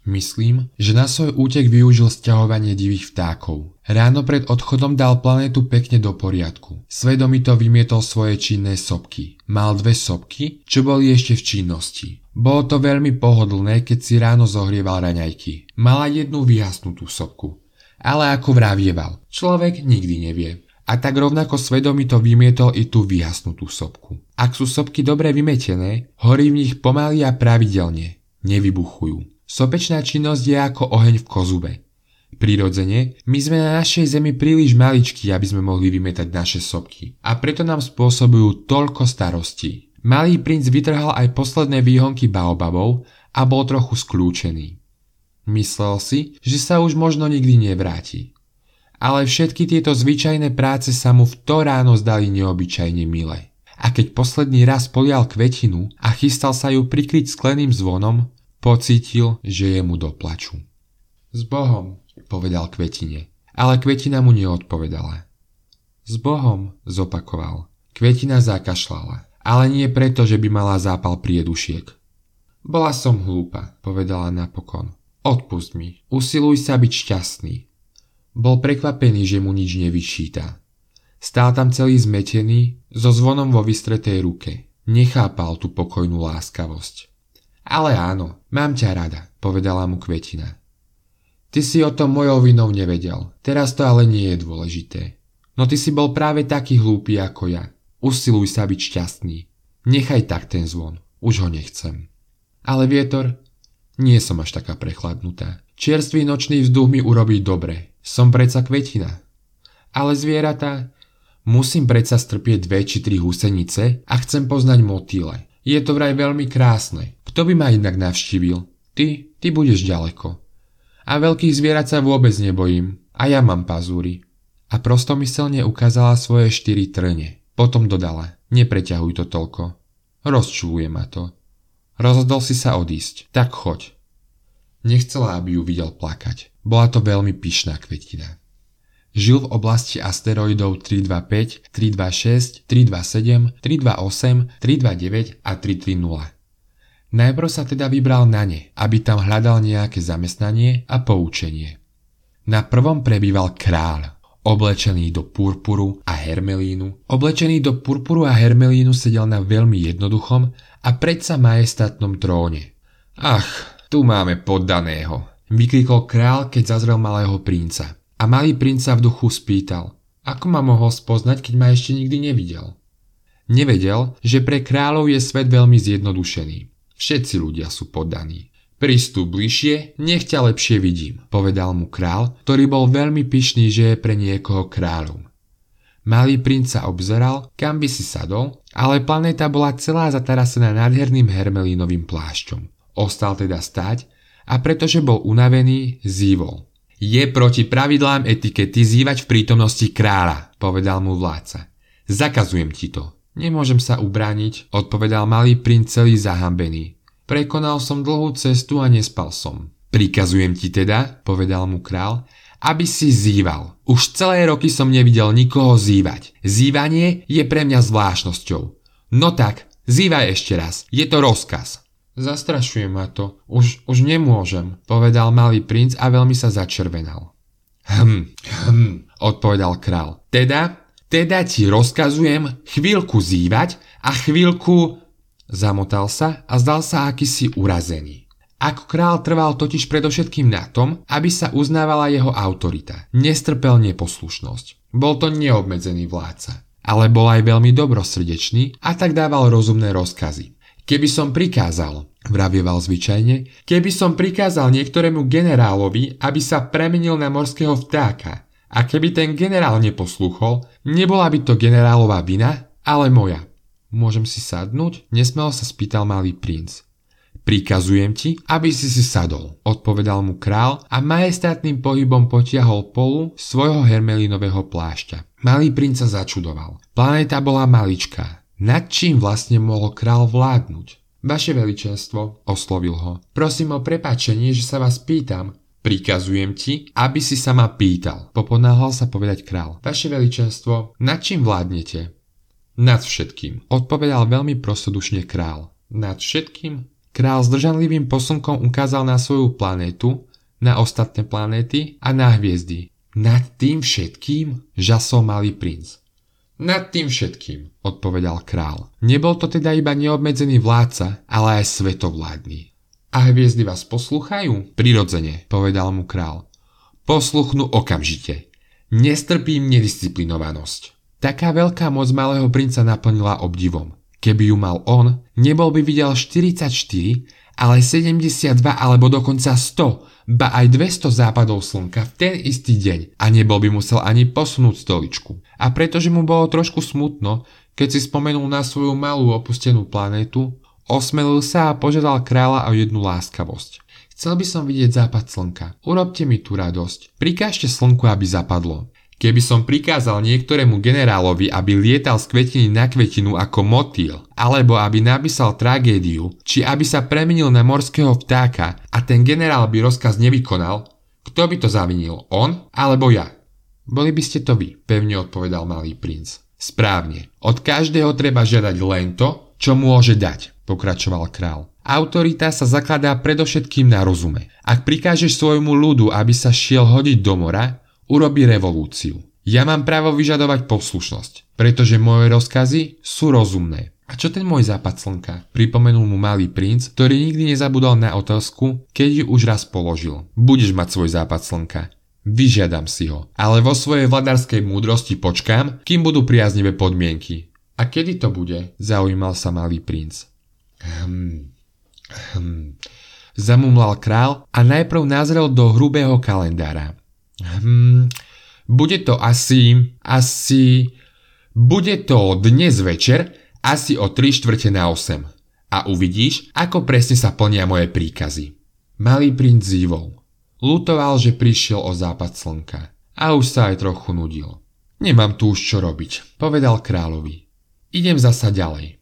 Myslím, že na svoj útek využil sťahovanie divých vtákov. Ráno pred odchodom dal planetu pekne do poriadku. Svedomito vymietol svoje činné sopky. Mal dve sopky, čo boli ešte v činnosti. Bolo to veľmi pohodlné, keď si ráno zohrieval raňajky. Mala jednu vyhasnutú sopku. Ale ako vravieval, človek nikdy nevie. A tak rovnako svedomito vymietol i tú vyhasnutú sopku. Ak sú sopky dobre vymetené, horí v nich pomaly a pravidelne. Nevybuchujú. Sopečná činnosť je ako oheň v kozube. Prirodzene, my sme na našej zemi príliš maličkí, aby sme mohli vymetať naše sopky a preto nám spôsobujú toľko starostí. Malý princ vytrhal aj posledné výhonky baobabov a bol trochu skľúčený. Myslel si, že sa už možno nikdy nevráti. Ale všetky tieto zvyčajné práce sa mu v to ráno zdali neobyčajne milé. A keď posledný raz polial kvetinu a chystal sa ju prikryť skleným zvonom, Pocítil, že je mu do plaču. S Bohom, povedal Kvetine, ale Kvetina mu neodpovedala. S Bohom, zopakoval. Kvetina zakašľala, ale nie preto, že by mala zápal priedušiek. Bola som hlúpa, povedala napokon. Odpust mi, usiluj sa byť šťastný. Bol prekvapený, že mu nič nevyčíta. Stál tam celý zmetený, so zvonom vo vystretej ruke. Nechápal tú pokojnú láskavosť. Ale áno, mám ťa rada, povedala mu kvetina. Ty si o tom mojou vinou nevedel, teraz to ale nie je dôležité. No ty si bol práve taký hlúpy ako ja. Usiluj sa byť šťastný. Nechaj tak ten zvon, už ho nechcem. Ale vietor, nie som až taká prechladnutá. Čerstvý nočný vzduch mi urobí dobre. Som predsa kvetina. Ale zvieratá, musím predsa strpieť dve či tri husenice a chcem poznať motýle. Je to vraj veľmi krásne. Kto by ma inak navštívil? Ty, ty budeš ďaleko. A veľkých zvierat sa vôbec nebojím. A ja mám pazúry. A prostomyselne ukázala svoje štyri trne. Potom dodala, nepreťahuj to toľko. Rozčuluje ma to. Rozhodol si sa odísť, tak choď. Nechcela, aby ju videl plakať. Bola to veľmi pyšná kvetina. Žil v oblasti asteroidov 325, 326, 327, 328, 329 a 330. Najprv sa teda vybral na ne, aby tam hľadal nejaké zamestnanie a poučenie. Na prvom prebýval kráľ, oblečený do purpuru a hermelínu. Oblečený do purpuru a hermelínu sedel na veľmi jednoduchom a predsa majestatnom tróne. Ach, tu máme poddaného, vykrikol král, keď zazrel malého princa. A malý princ sa v duchu spýtal, ako ma mohol spoznať, keď ma ešte nikdy nevidel. Nevedel, že pre kráľov je svet veľmi zjednodušený. Všetci ľudia sú poddaní. Pristup bližšie, nech ťa lepšie vidím, povedal mu král, ktorý bol veľmi pyšný, že je pre niekoho kráľom. Malý princ sa obzeral, kam by si sadol, ale planéta bola celá zatarasená nádherným hermelínovým plášťom. Ostal teda stať a pretože bol unavený, zývol. Je proti pravidlám etikety zývať v prítomnosti kráľa, povedal mu vládca. Zakazujem ti to. Nemôžem sa ubrániť, odpovedal malý princ celý zahambený. Prekonal som dlhú cestu a nespal som. Prikazujem ti teda, povedal mu král, aby si zýval. Už celé roky som nevidel nikoho zývať. Zývanie je pre mňa zvláštnosťou. No tak, zývaj ešte raz, je to rozkaz. Zastrašuje ma to. Už, už nemôžem, povedal malý princ a veľmi sa začervenal. Hm, hm, odpovedal král. Teda, teda ti rozkazujem chvíľku zývať a chvíľku... Zamotal sa a zdal sa akýsi urazený. Ako král trval totiž predovšetkým na tom, aby sa uznávala jeho autorita. Nestrpel neposlušnosť. Bol to neobmedzený vládca. Ale bol aj veľmi dobrosrdečný a tak dával rozumné rozkazy. Keby som prikázal, vravieval zvyčajne, keby som prikázal niektorému generálovi, aby sa premenil na morského vtáka, a keby ten generál neposluchol, nebola by to generálová vina, ale moja. Môžem si sadnúť? Nesmelo sa spýtal malý princ. Prikazujem ti, aby si si sadol, odpovedal mu král a majestátnym pohybom potiahol polu svojho hermelínového plášťa. Malý princ sa začudoval. Planéta bola maličká. Nad čím vlastne mohol král vládnuť? Vaše veličenstvo, oslovil ho. Prosím o prepáčenie, že sa vás pýtam. Prikazujem ti, aby si sa ma pýtal, poponáhal sa povedať král. Vaše veličenstvo, nad čím vládnete? Nad všetkým, odpovedal veľmi prostodušne král. Nad všetkým? Král s držanlivým posunkom ukázal na svoju planétu, na ostatné planéty a na hviezdy. Nad tým všetkým? Žasol malý princ. Nad tým všetkým, odpovedal král. Nebol to teda iba neobmedzený vládca, ale aj svetovládny. A hviezdy vás posluchajú? Prirodzene, povedal mu král. Posluchnú okamžite. Nestrpím nedisciplinovanosť. Taká veľká moc malého princa naplnila obdivom. Keby ju mal on, nebol by videl 44, ale 72 alebo dokonca 100, ba aj 200 západov slnka v ten istý deň a nebol by musel ani posunúť stoličku. A pretože mu bolo trošku smutno, keď si spomenul na svoju malú opustenú planétu, osmelil sa a požiadal kráľa o jednu láskavosť. Chcel by som vidieť západ slnka. Urobte mi tú radosť. Prikážte slnku, aby zapadlo. Keby som prikázal niektorému generálovi, aby lietal z kvetiny na kvetinu ako motýl, alebo aby napísal tragédiu, či aby sa premenil na morského vtáka a ten generál by rozkaz nevykonal, kto by to zavinil, on alebo ja? Boli by ste to vy, pevne odpovedal malý princ. Správne, od každého treba žiadať len to, čo môže dať, pokračoval král. Autorita sa zakladá predovšetkým na rozume. Ak prikážeš svojmu ľudu, aby sa šiel hodiť do mora, urobí revolúciu. Ja mám právo vyžadovať poslušnosť, pretože moje rozkazy sú rozumné. A čo ten môj západ slnka? Pripomenul mu malý princ, ktorý nikdy nezabudol na otázku, keď ju už raz položil. Budeš mať svoj západ slnka. Vyžiadam si ho. Ale vo svojej vladarskej múdrosti počkám, kým budú priaznivé podmienky. A kedy to bude? Zaujímal sa malý princ. Hm, hm. Zamumlal král a najprv nazrel do hrubého kalendára. Hmm, bude to asi, asi, bude to dnes večer, asi o 3 štvrte na 8. A uvidíš, ako presne sa plnia moje príkazy. Malý princ zývol. Lutoval, že prišiel o západ slnka. A už sa aj trochu nudil. Nemám tu už čo robiť, povedal kráľovi. Idem zasa ďalej.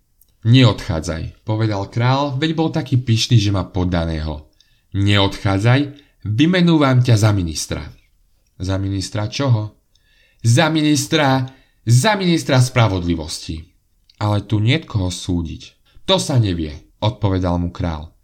Neodchádzaj, povedal král, veď bol taký pyšný, že ma poddaného. Neodchádzaj, vymenúvam ťa za ministra. Za ministra čoho? Za ministra, za ministra spravodlivosti. Ale tu nie koho súdiť. To sa nevie, odpovedal mu král.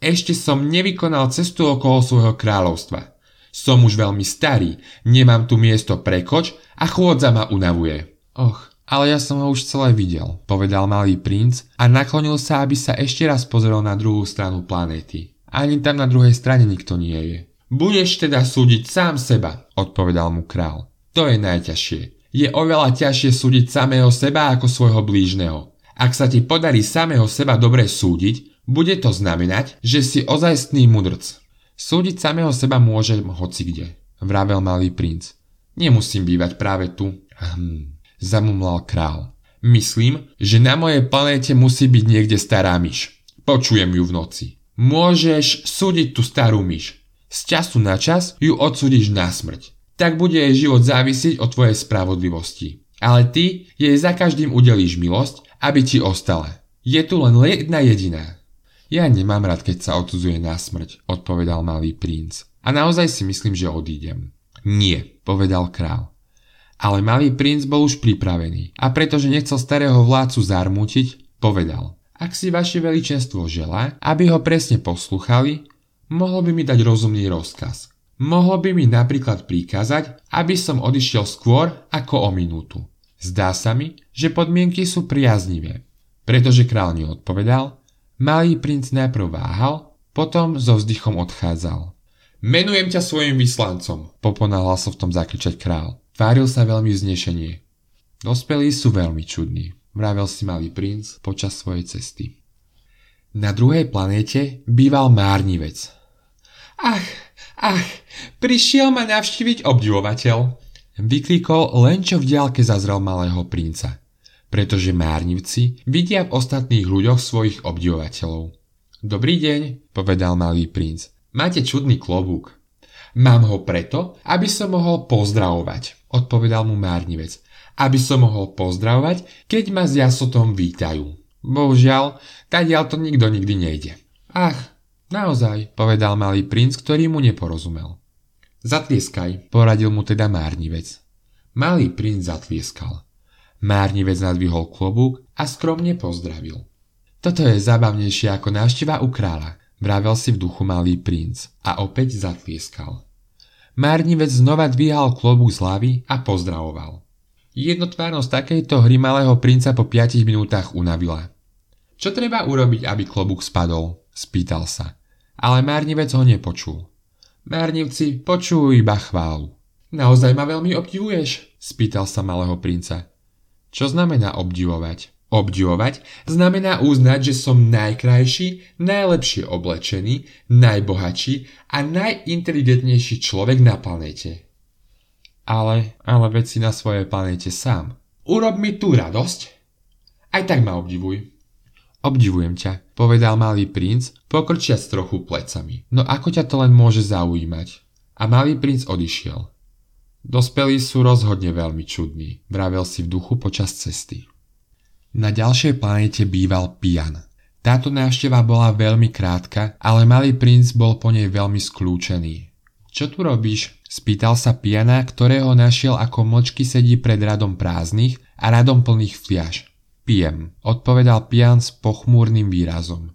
Ešte som nevykonal cestu okolo svojho kráľovstva. Som už veľmi starý, nemám tu miesto pre koč a chôdza ma unavuje. Och, ale ja som ho už celé videl, povedal malý princ a naklonil sa, aby sa ešte raz pozrel na druhú stranu planéty. Ani tam na druhej strane nikto nie je. Budeš teda súdiť sám seba, odpovedal mu král. To je najťažšie. Je oveľa ťažšie súdiť samého seba ako svojho blížneho. Ak sa ti podarí samého seba dobre súdiť, bude to znamenať, že si ozajstný mudrc. Súdiť samého seba môžem hoci kde, vravel malý princ. Nemusím bývať práve tu. Hm, zamumlal král. Myslím, že na mojej planéte musí byť niekde stará myš. Počujem ju v noci. Môžeš súdiť tú starú myš. Z času na čas ju odsudíš na smrť. Tak bude jej život závisieť od tvojej spravodlivosti. Ale ty jej za každým udelíš milosť, aby ti ostala. Je tu len jedna jediná. Ja nemám rád, keď sa odsudzuje na smrť, odpovedal malý princ. A naozaj si myslím, že odídem. Nie, povedal král. Ale malý princ bol už pripravený a pretože nechcel starého vládcu zarmútiť, povedal. Ak si vaše veličenstvo želá, aby ho presne posluchali, Mohol by mi dať rozumný rozkaz. Mohol by mi napríklad prikázať, aby som odišiel skôr ako o minútu. Zdá sa mi, že podmienky sú priaznivé. Pretože král neodpovedal, malý princ najprv váhal, potom so vzdychom odchádzal. Menujem ťa svojim vyslancom, poponáhľal sa v tom zakričať král. Tváril sa veľmi vznešenie. Dospelí sú veľmi čudní, vravel si malý princ počas svojej cesty. Na druhej planéte býval márnivec. Ach, ach, prišiel ma navštíviť obdivovateľ. Vykríkol len čo v diálke zazrel malého princa. Pretože márnivci vidia v ostatných ľuďoch svojich obdivovateľov. Dobrý deň, povedal malý princ. Máte čudný klobúk. Mám ho preto, aby som mohol pozdravovať, odpovedal mu márnivec. Aby som mohol pozdravovať, keď ma s jasotom vítajú. Bohužiaľ, tadiaľ to nikto nikdy nejde. Ach, naozaj, povedal malý princ, ktorý mu neporozumel. Zatlieskaj, poradil mu teda márnivec. Malý princ zatlieskal. Márnivec nadvihol klobúk a skromne pozdravil. Toto je zábavnejšie ako návšteva u kráľa, vravel si v duchu malý princ a opäť zatlieskal. Márnivec znova dvíhal klobúk z hlavy a pozdravoval. Jednotvárnosť takejto hry malého princa po 5 minútach unavila. Čo treba urobiť, aby klobúk spadol? Spýtal sa. Ale Márnivec ho nepočul. Márnivci počujú iba chválu. Naozaj ma veľmi obdivuješ? Spýtal sa malého princa. Čo znamená obdivovať? Obdivovať znamená uznať, že som najkrajší, najlepšie oblečený, najbohatší a najinteligentnejší človek na planéte. Ale, ale veď si na svojej planéte sám. Urob mi tú radosť. Aj tak ma obdivuj. Obdivujem ťa, povedal malý princ, pokrčiac trochu plecami. No ako ťa to len môže zaujímať? A malý princ odišiel. Dospelí sú rozhodne veľmi čudní, vravel si v duchu počas cesty. Na ďalšej planete býval Pian. Táto návšteva bola veľmi krátka, ale malý princ bol po nej veľmi skľúčený. Čo tu robíš? Spýtal sa Piana, ktorého našiel ako mlčky sedí pred radom prázdnych a radom plných fliaž. Pijem, odpovedal Pian s pochmúrnym výrazom.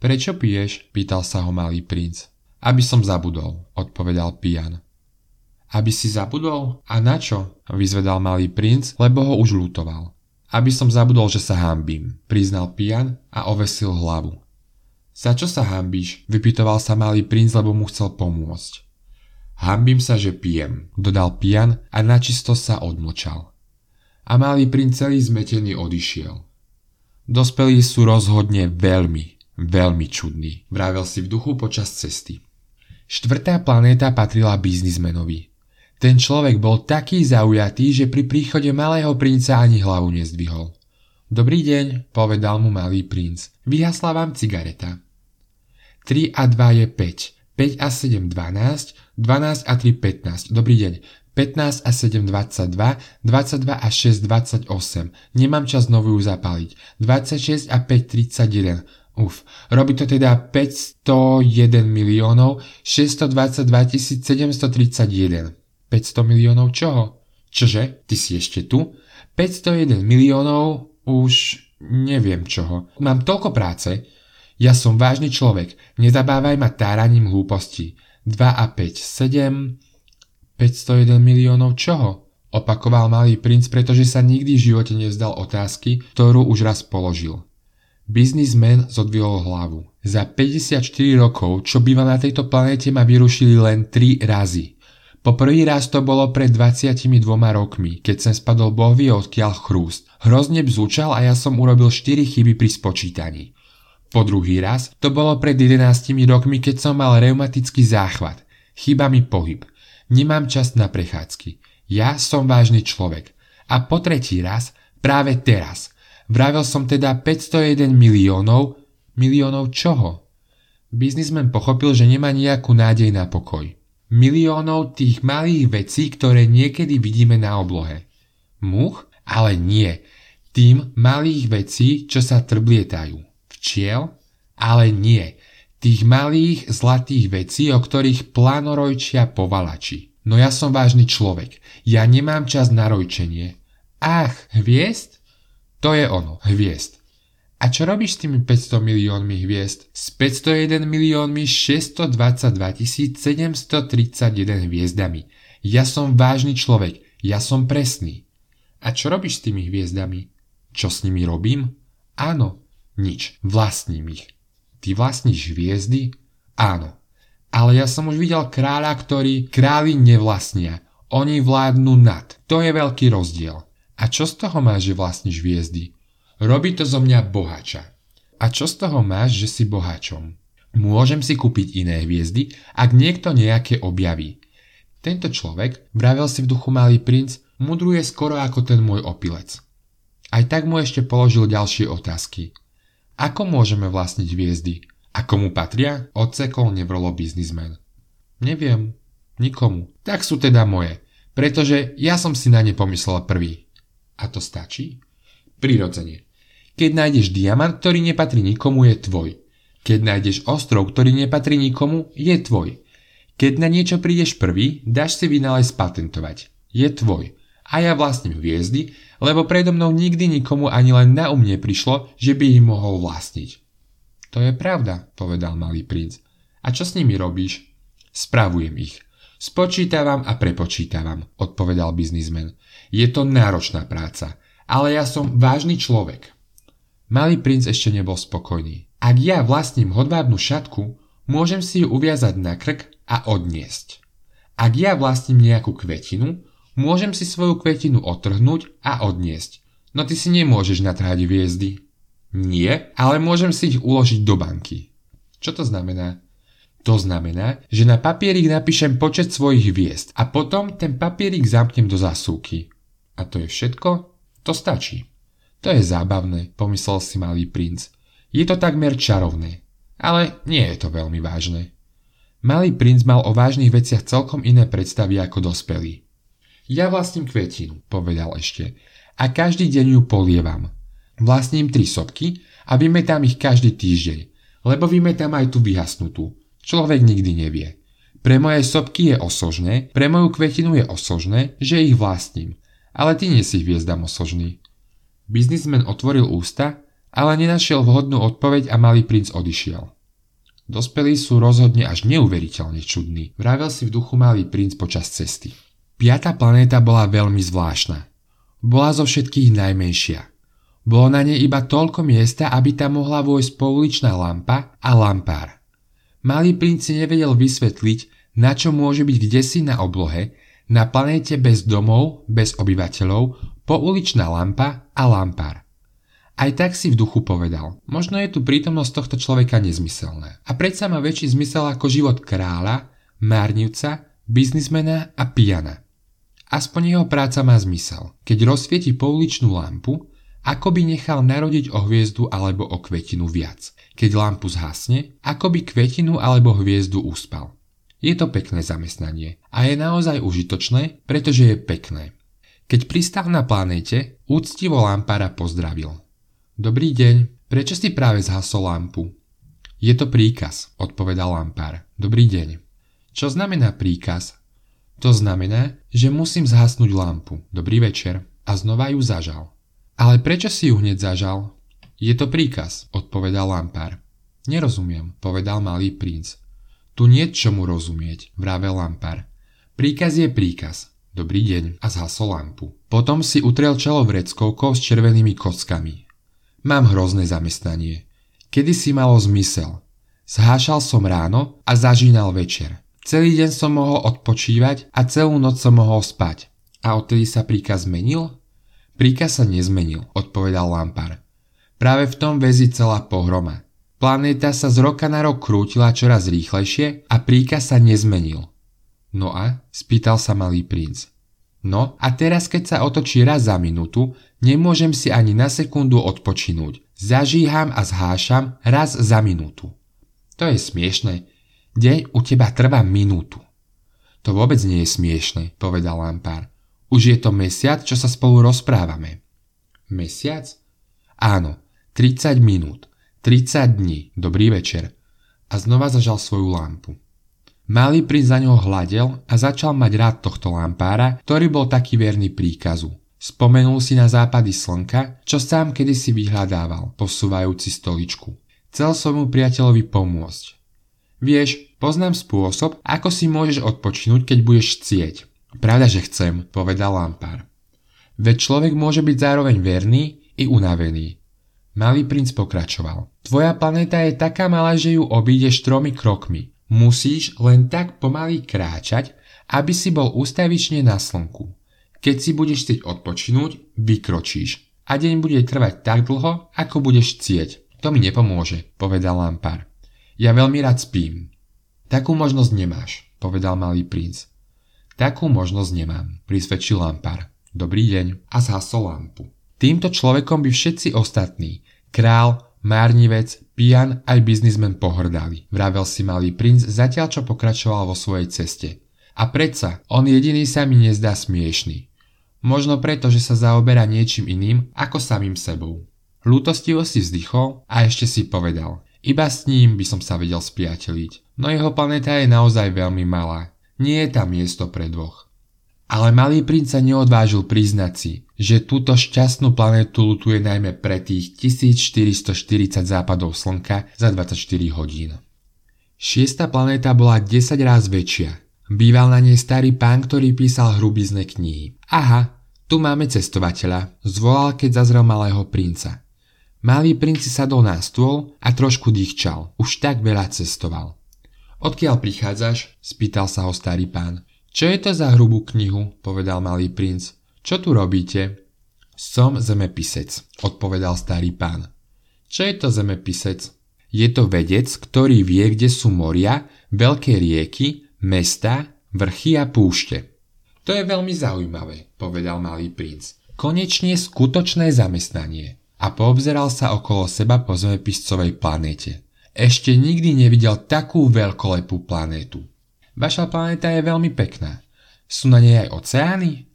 Prečo piješ? pýtal sa ho malý princ. Aby som zabudol, odpovedal Pian. Aby si zabudol? A na čo? Vyzvedal malý princ, lebo ho už lutoval. Aby som zabudol, že sa hambím, priznal Pian a ovesil hlavu. Za čo sa hambíš? Vypytoval sa malý princ, lebo mu chcel pomôcť. Hambím sa, že pijem, dodal Pian a načisto sa odmlčal a malý princ celý zmetený odišiel. Dospelí sú rozhodne veľmi, veľmi čudní, vravel si v duchu počas cesty. Štvrtá planéta patrila biznismenovi. Ten človek bol taký zaujatý, že pri príchode malého princa ani hlavu nezdvihol. Dobrý deň, povedal mu malý princ. Vyhasla vám cigareta. 3 a 2 je 5. 5 a 7 12, 12 a 3 15. Dobrý deň. 15 a 7 22, 22 a 6 28. Nemám čas znovu ju zapáliť. 26 a 5 31. Uf, robí to teda 501 miliónov 622 731. 500 miliónov čoho? Čože? Ty si ešte tu? 501 miliónov už neviem čoho. Mám toľko práce. Ja som vážny človek. Nezabávaj ma táraním hlúposti. 2 a 5 7 501 miliónov čoho? Opakoval malý princ, pretože sa nikdy v živote nevzdal otázky, ktorú už raz položil. Biznismen zodvihol hlavu. Za 54 rokov, čo býva na tejto planéte, ma vyrušili len 3 razy. Po prvý raz to bolo pred 22 rokmi, keď sem spadol bohvie odkiaľ chrúst. Hrozne bzúčal a ja som urobil 4 chyby pri spočítaní. Po druhý raz to bolo pred 11 rokmi, keď som mal reumatický záchvat. Chyba mi pohyb. Nemám čas na prechádzky. Ja som vážny človek. A po tretí raz, práve teraz. Vravel som teda 501 miliónov. Miliónov čoho? Biznismen pochopil, že nemá nejakú nádej na pokoj. Miliónov tých malých vecí, ktoré niekedy vidíme na oblohe. Much? Ale nie. Tým malých vecí, čo sa trblietajú. Včiel? Ale nie tých malých zlatých vecí, o ktorých plánorojčia povalači. No ja som vážny človek. Ja nemám čas na rojčenie. Ach, hviezd? To je ono, hviezd. A čo robíš s tými 500 miliónmi hviezd? S 501 miliónmi 622 731 hviezdami. Ja som vážny človek. Ja som presný. A čo robíš s tými hviezdami? Čo s nimi robím? Áno, nič. Vlastním ich. Ty vlastníš hviezdy? Áno. Ale ja som už videl kráľa, ktorý králi nevlastnia. Oni vládnu nad. To je veľký rozdiel. A čo z toho máš, že vlastníš hviezdy? Robí to zo mňa bohača. A čo z toho máš, že si boháčom? Môžem si kúpiť iné hviezdy, ak niekto nejaké objaví. Tento človek, vravel si v duchu malý princ, mudruje skoro ako ten môj opilec. Aj tak mu ešte položil ďalšie otázky. Ako môžeme vlastniť hviezdy? A komu patria? Odsekol nevrolo biznismen. Neviem. Nikomu. Tak sú teda moje. Pretože ja som si na ne pomyslel prvý. A to stačí? Prirodzene. Keď nájdeš diamant, ktorý nepatrí nikomu, je tvoj. Keď nájdeš ostrov, ktorý nepatrí nikomu, je tvoj. Keď na niečo prídeš prvý, dáš si vynález patentovať. Je tvoj. A ja vlastním hviezdy, lebo predo mnou nikdy nikomu ani len na um neprišlo, že by ich mohol vlastniť. To je pravda, povedal malý princ. A čo s nimi robíš? Spravujem ich. Spočítavam a prepočítavam, odpovedal biznismen. Je to náročná práca, ale ja som vážny človek. Malý princ ešte nebol spokojný. Ak ja vlastním hodvábnu šatku, môžem si ju uviazať na krk a odniesť. Ak ja vlastním nejakú kvetinu, môžem si svoju kvetinu otrhnúť a odniesť. No ty si nemôžeš natrhať hviezdy. Nie, ale môžem si ich uložiť do banky. Čo to znamená? To znamená, že na papierik napíšem počet svojich hviezd a potom ten papierik zamknem do zasúky. A to je všetko? To stačí. To je zábavné, pomyslel si malý princ. Je to takmer čarovné. Ale nie je to veľmi vážne. Malý princ mal o vážnych veciach celkom iné predstavy ako dospelý. Ja vlastním kvetinu, povedal ešte, a každý deň ju polievam. Vlastním tri sopky a vymetám ich každý týždeň, lebo vymetám aj tú vyhasnutú. Človek nikdy nevie. Pre moje sopky je osožné, pre moju kvetinu je osožné, že ich vlastním. Ale ty nie si hviezdam osožný. Biznismen otvoril ústa, ale nenašiel vhodnú odpoveď a malý princ odišiel. Dospelí sú rozhodne až neuveriteľne čudní, vravel si v duchu malý princ počas cesty. Piatá planéta bola veľmi zvláštna. Bola zo všetkých najmenšia. Bolo na nej iba toľko miesta, aby tam mohla vojsť pouličná lampa a lampár. Malý princ nevedel vysvetliť, na čo môže byť kdesi na oblohe, na planéte bez domov, bez obyvateľov, pouličná lampa a lampár. Aj tak si v duchu povedal, možno je tu prítomnosť tohto človeka nezmyselná. A predsa má väčší zmysel ako život kráľa, márnivca, biznismena a pijana. Aspoň jeho práca má zmysel. Keď rozsvieti pouličnú lampu, ako by nechal narodiť o hviezdu alebo o kvetinu viac. Keď lampu zhasne, ako by kvetinu alebo hviezdu uspal. Je to pekné zamestnanie a je naozaj užitočné, pretože je pekné. Keď pristal na planéte, úctivo lampára pozdravil. Dobrý deň, prečo si práve zhasol lampu? Je to príkaz, odpovedal lampár. Dobrý deň. Čo znamená príkaz? To znamená, že musím zhasnúť lampu. Dobrý večer. A znova ju zažal. Ale prečo si ju hneď zažal? Je to príkaz, odpovedal lampár. Nerozumiem, povedal malý princ. Tu nie čomu rozumieť, vravel lampár. Príkaz je príkaz. Dobrý deň a zhasol lampu. Potom si utrel čelo vreckovkou s červenými kockami. Mám hrozné zamestnanie. Kedy si malo zmysel. Zhášal som ráno a zažínal večer. Celý deň som mohol odpočívať a celú noc som mohol spať. A odtedy sa príkaz zmenil? Príkaz sa nezmenil, odpovedal Lampar. Práve v tom väzi celá pohroma. Planéta sa z roka na rok krútila čoraz rýchlejšie a príkaz sa nezmenil. No a? spýtal sa malý princ. No a teraz keď sa otočí raz za minútu, nemôžem si ani na sekundu odpočinúť. Zažíham a zhášam raz za minútu. To je smiešne. Deň u teba trvá minútu. To vôbec nie je smiešne, povedal Lampár. Už je to mesiac, čo sa spolu rozprávame. Mesiac? Áno, 30 minút, 30 dní, dobrý večer. A znova zažal svoju lampu. Malý princ za ňoho hľadel a začal mať rád tohto lampára, ktorý bol taký verný príkazu. Spomenul si na západy slnka, čo sám kedysi vyhľadával, posúvajúci stoličku. Chcel som mu priateľovi pomôcť. Vieš, poznám spôsob, ako si môžeš odpočinúť, keď budeš chcieť. Pravda, že chcem, povedal lampár. Veď človek môže byť zároveň verný i unavený. Malý princ pokračoval. Tvoja planéta je taká malá, že ju obídeš tromi krokmi. Musíš len tak pomaly kráčať, aby si bol ustavične na slnku. Keď si budeš chcieť odpočinúť, vykročíš a deň bude trvať tak dlho, ako budeš chcieť. To mi nepomôže, povedal Lampar. Ja veľmi rád spím. Takú možnosť nemáš, povedal malý princ. Takú možnosť nemám, prisvedčil Lampar. Dobrý deň a zhasol lampu. Týmto človekom by všetci ostatní, král, márnivec, pijan aj biznismen pohrdali, vravel si malý princ zatiaľ čo pokračoval vo svojej ceste. A predsa, on jediný sa mi nezdá smiešný. Možno preto, že sa zaoberá niečím iným ako samým sebou. Lútostivo si vzdychol a ešte si povedal. Iba s ním by som sa vedel spriateliť, no jeho planéta je naozaj veľmi malá. Nie je tam miesto pre dvoch. Ale malý princ sa neodvážil priznať si, že túto šťastnú planetu lutuje najmä pre tých 1440 západov slnka za 24 hodín. Šiesta planéta bola 10 raz väčšia. Býval na nej starý pán, ktorý písal hrubizné knihy. Aha, tu máme cestovateľa, zvolal, keď zazrel malého princa. Malý princ si sadol na stôl a trošku dýchčal, už tak veľa cestoval. Odkiaľ prichádzaš? spýtal sa ho starý pán. Čo je to za hrubú knihu, povedal malý princ. Čo tu robíte? Som zemepisec, odpovedal starý pán. Čo je to zemepisec? Je to vedec, ktorý vie, kde sú moria, veľké rieky, mesta, vrchy a púšte. To je veľmi zaujímavé, povedal malý princ. Konečne skutočné zamestnanie. A poobzeral sa okolo seba po zemepiscovej planéte. Ešte nikdy nevidel takú veľkolepú planétu. Vaša planéta je veľmi pekná. Sú na nej aj oceány?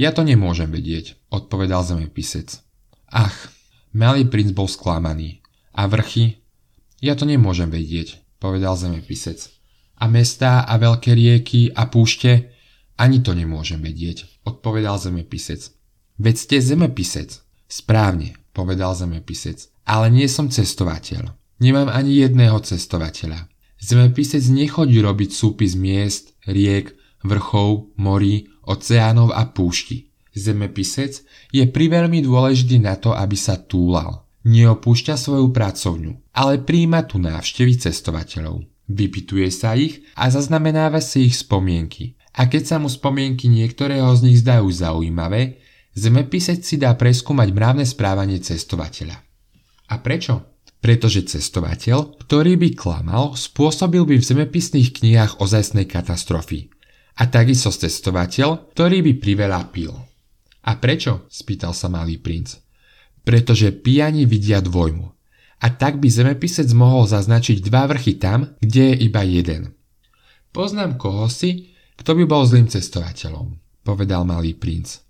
Ja to nemôžem vedieť, odpovedal zemepisec. Ach, malý princ bol sklamaný. A vrchy? Ja to nemôžem vedieť, povedal zemepisec. A mestá a veľké rieky a púšte? Ani to nemôžem vedieť, odpovedal zemepisec. Veď ste zemepisec. Správne, povedal zemepisec. Ale nie som cestovateľ. Nemám ani jedného cestovateľa. Zemepisec nechodí robiť súpis miest, riek, vrchov, morí, oceánov a púšti. Zemepisec je priveľmi dôležitý na to, aby sa túlal. Neopúšťa svoju pracovňu, ale príjma tu návštevy cestovateľov. Vypituje sa ich a zaznamenáva si ich spomienky. A keď sa mu spomienky niektorého z nich zdajú zaujímavé, zemepisec si dá preskúmať mravné správanie cestovateľa. A prečo? Pretože cestovateľ, ktorý by klamal, spôsobil by v zemepisných knihách ozajstnej katastrofy. A takisto cestovateľ, ktorý by priveľa pil. A prečo? spýtal sa malý princ. Pretože pijani vidia dvojmu. A tak by zemepisec mohol zaznačiť dva vrchy tam, kde je iba jeden. Poznám koho si, kto by bol zlým cestovateľom, povedal malý princ.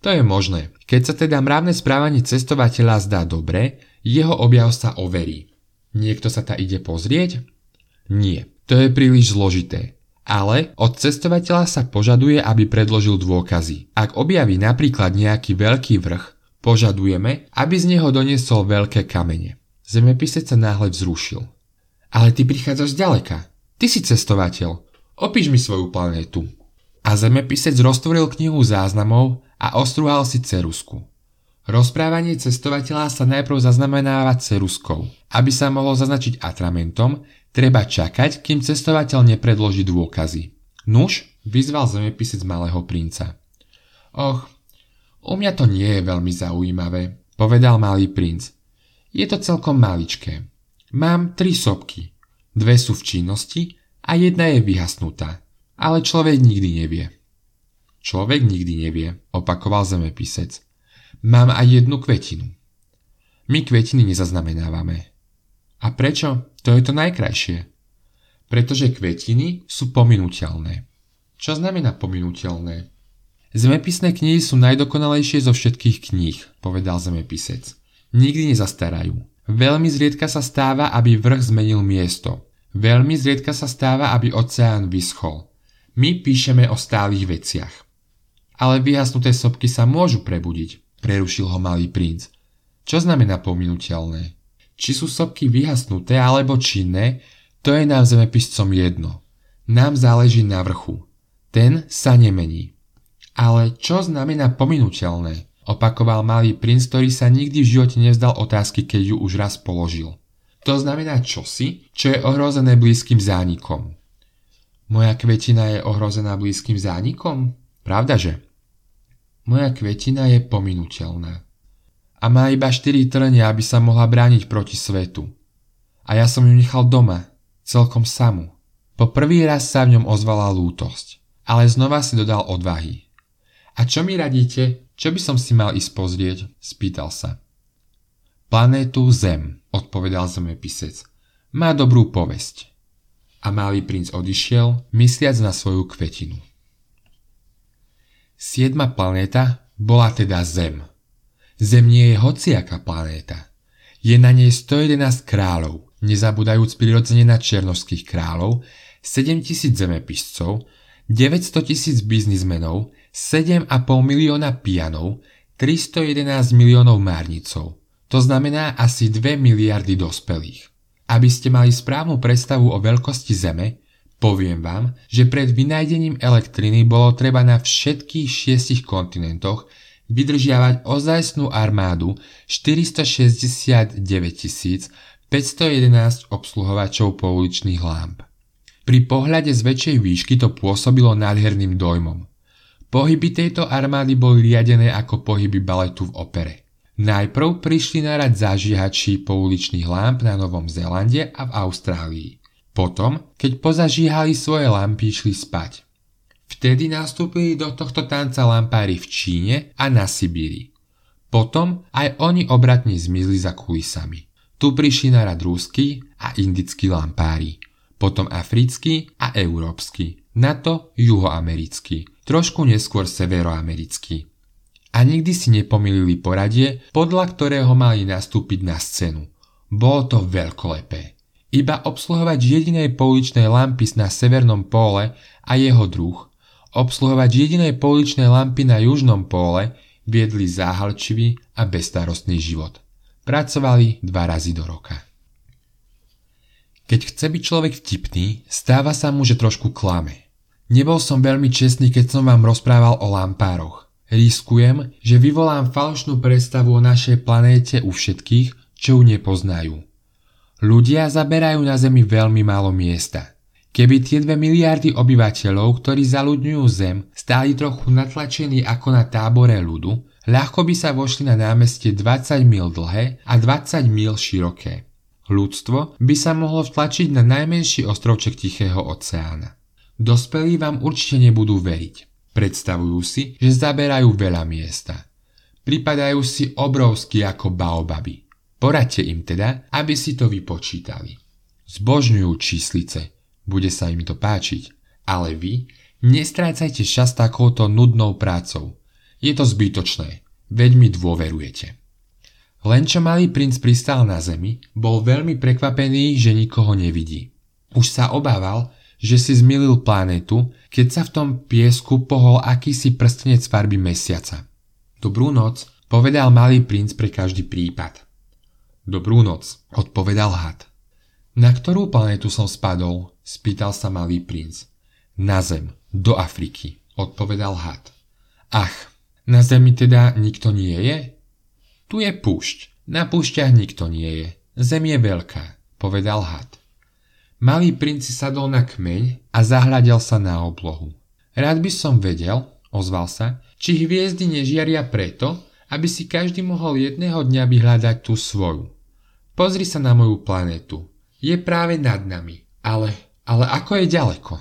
To je možné. Keď sa teda mravné správanie cestovateľa zdá dobre, jeho objav sa overí. Niekto sa ta ide pozrieť? Nie, to je príliš zložité. Ale od cestovateľa sa požaduje, aby predložil dôkazy. Ak objaví napríklad nejaký veľký vrch, požadujeme, aby z neho doniesol veľké kamene. Zemepisec sa náhle vzrušil. Ale ty prichádzaš ďaleka. Ty si cestovateľ. Opíš mi svoju planétu. A zemepisec roztvoril knihu záznamov a ostruhal si cerusku. Rozprávanie cestovateľa sa najprv zaznamenáva ceruskou. Aby sa mohlo zaznačiť atramentom, treba čakať, kým cestovateľ nepredloží dôkazy. Nuž, vyzval zemepisec malého princa. Och, u mňa to nie je veľmi zaujímavé, povedal malý princ. Je to celkom maličké. Mám tri sopky. Dve sú v činnosti a jedna je vyhasnutá. Ale človek nikdy nevie. Človek nikdy nevie, opakoval zemepisec. Mám aj jednu kvetinu. My kvetiny nezaznamenávame. A prečo? To je to najkrajšie. Pretože kvetiny sú pominuteľné. Čo znamená pominuteľné? Zemepisné knihy sú najdokonalejšie zo všetkých kníh, povedal zemepisec. Nikdy nezastarajú. Veľmi zriedka sa stáva, aby vrch zmenil miesto. Veľmi zriedka sa stáva, aby oceán vyschol. My píšeme o stálych veciach. Ale vyhasnuté sopky sa môžu prebudiť. Prerušil ho malý princ. Čo znamená pominuteľné? Či sú sopky vyhasnuté alebo činné, to je nám zemepiscom jedno. Nám záleží na vrchu. Ten sa nemení. Ale čo znamená pominuteľné? Opakoval malý princ, ktorý sa nikdy v živote nevzdal otázky, keď ju už raz položil. To znamená čosi, čo je ohrozené blízkym zánikom. Moja kvetina je ohrozená blízkym zánikom? Pravdaže? Moja kvetina je pominuteľná. a má iba 4 trnia, aby sa mohla brániť proti svetu. A ja som ju nechal doma, celkom samú. Po prvý raz sa v ňom ozvala lútosť, ale znova si dodal odvahy. A čo mi radíte, čo by som si mal ísť pozrieť? spýtal sa. Planétu Zem, odpovedal zemepisec. Má dobrú povesť. A malý princ odišiel, mysliac na svoju kvetinu. Siedma planéta bola teda Zem. Zem nie je hociaká planéta. Je na nej 111 kráľov, nezabúdajúc prirodzene na černožských kráľov, 7000 zemepiscov, 900 tisíc biznismenov, 7,5 milióna pianov, 311 miliónov márnicov. To znamená asi 2 miliardy dospelých. Aby ste mali správnu predstavu o veľkosti Zeme, poviem vám, že pred vynájdením elektriny bolo treba na všetkých šiestich kontinentoch vydržiavať ozajstnú armádu 469 511 obsluhovačov pouličných lámp. Pri pohľade z väčšej výšky to pôsobilo nádherným dojmom. Pohyby tejto armády boli riadené ako pohyby baletu v opere. Najprv prišli na rad zažíhači pouličných lámp na Novom Zélande a v Austrálii. Potom, keď pozažíhali svoje lampy, išli spať. Vtedy nastúpili do tohto tanca lampári v Číne a na Sibíri. Potom aj oni obratne zmizli za kulisami. Tu prišli na rad rúsky a indickí lampári. Potom africký a európsky. Na to juhoamerický. Trošku neskôr severoamerický. A nikdy si nepomilili poradie, podľa ktorého mali nastúpiť na scénu. Bolo to veľkolepé. Iba obsluhovať jedinej pouličnej lampy na severnom póle a jeho druh obsluhovať jedinej pouličnej lampy na južnom póle viedli záhalčivý a bezstarostný život. Pracovali dva razy do roka. Keď chce byť človek vtipný, stáva sa mu, že trošku klame. Nebol som veľmi čestný, keď som vám rozprával o lampároch. Riskujem, že vyvolám falošnú predstavu o našej planéte u všetkých, čo ju nepoznajú. Ľudia zaberajú na Zemi veľmi málo miesta. Keby tie dve miliardy obyvateľov, ktorí zaľudňujú Zem, stáli trochu natlačení ako na tábore ľudu, ľahko by sa vošli na námestie 20 mil dlhé a 20 mil široké. Ľudstvo by sa mohlo vtlačiť na najmenší ostrovček Tichého oceána. Dospelí vám určite nebudú veriť. Predstavujú si, že zaberajú veľa miesta. Pripadajú si obrovský ako baobaby. Poradte im teda, aby si to vypočítali. Zbožňujú číslice, bude sa im to páčiť. Ale vy nestrácajte čas takouto nudnou prácou. Je to zbytočné, veď mi dôverujete. Len čo malý princ pristal na zemi, bol veľmi prekvapený, že nikoho nevidí. Už sa obával, že si zmilil planetu, keď sa v tom piesku pohol akýsi prstenec farby mesiaca. Dobrú noc, povedal malý princ pre každý prípad. Dobrú noc, odpovedal had. Na ktorú planetu som spadol? spýtal sa malý princ. Na zem, do Afriky, odpovedal had. Ach, na zemi teda nikto nie je? Tu je púšť, na púšťach nikto nie je. Zem je veľká, povedal had. Malý princ sadol na kmeň a zahľadel sa na oblohu. Rád by som vedel, ozval sa, či hviezdy nežiaria preto, aby si každý mohol jedného dňa vyhľadať tú svoju. Pozri sa na moju planetu. Je práve nad nami, ale ale ako je ďaleko?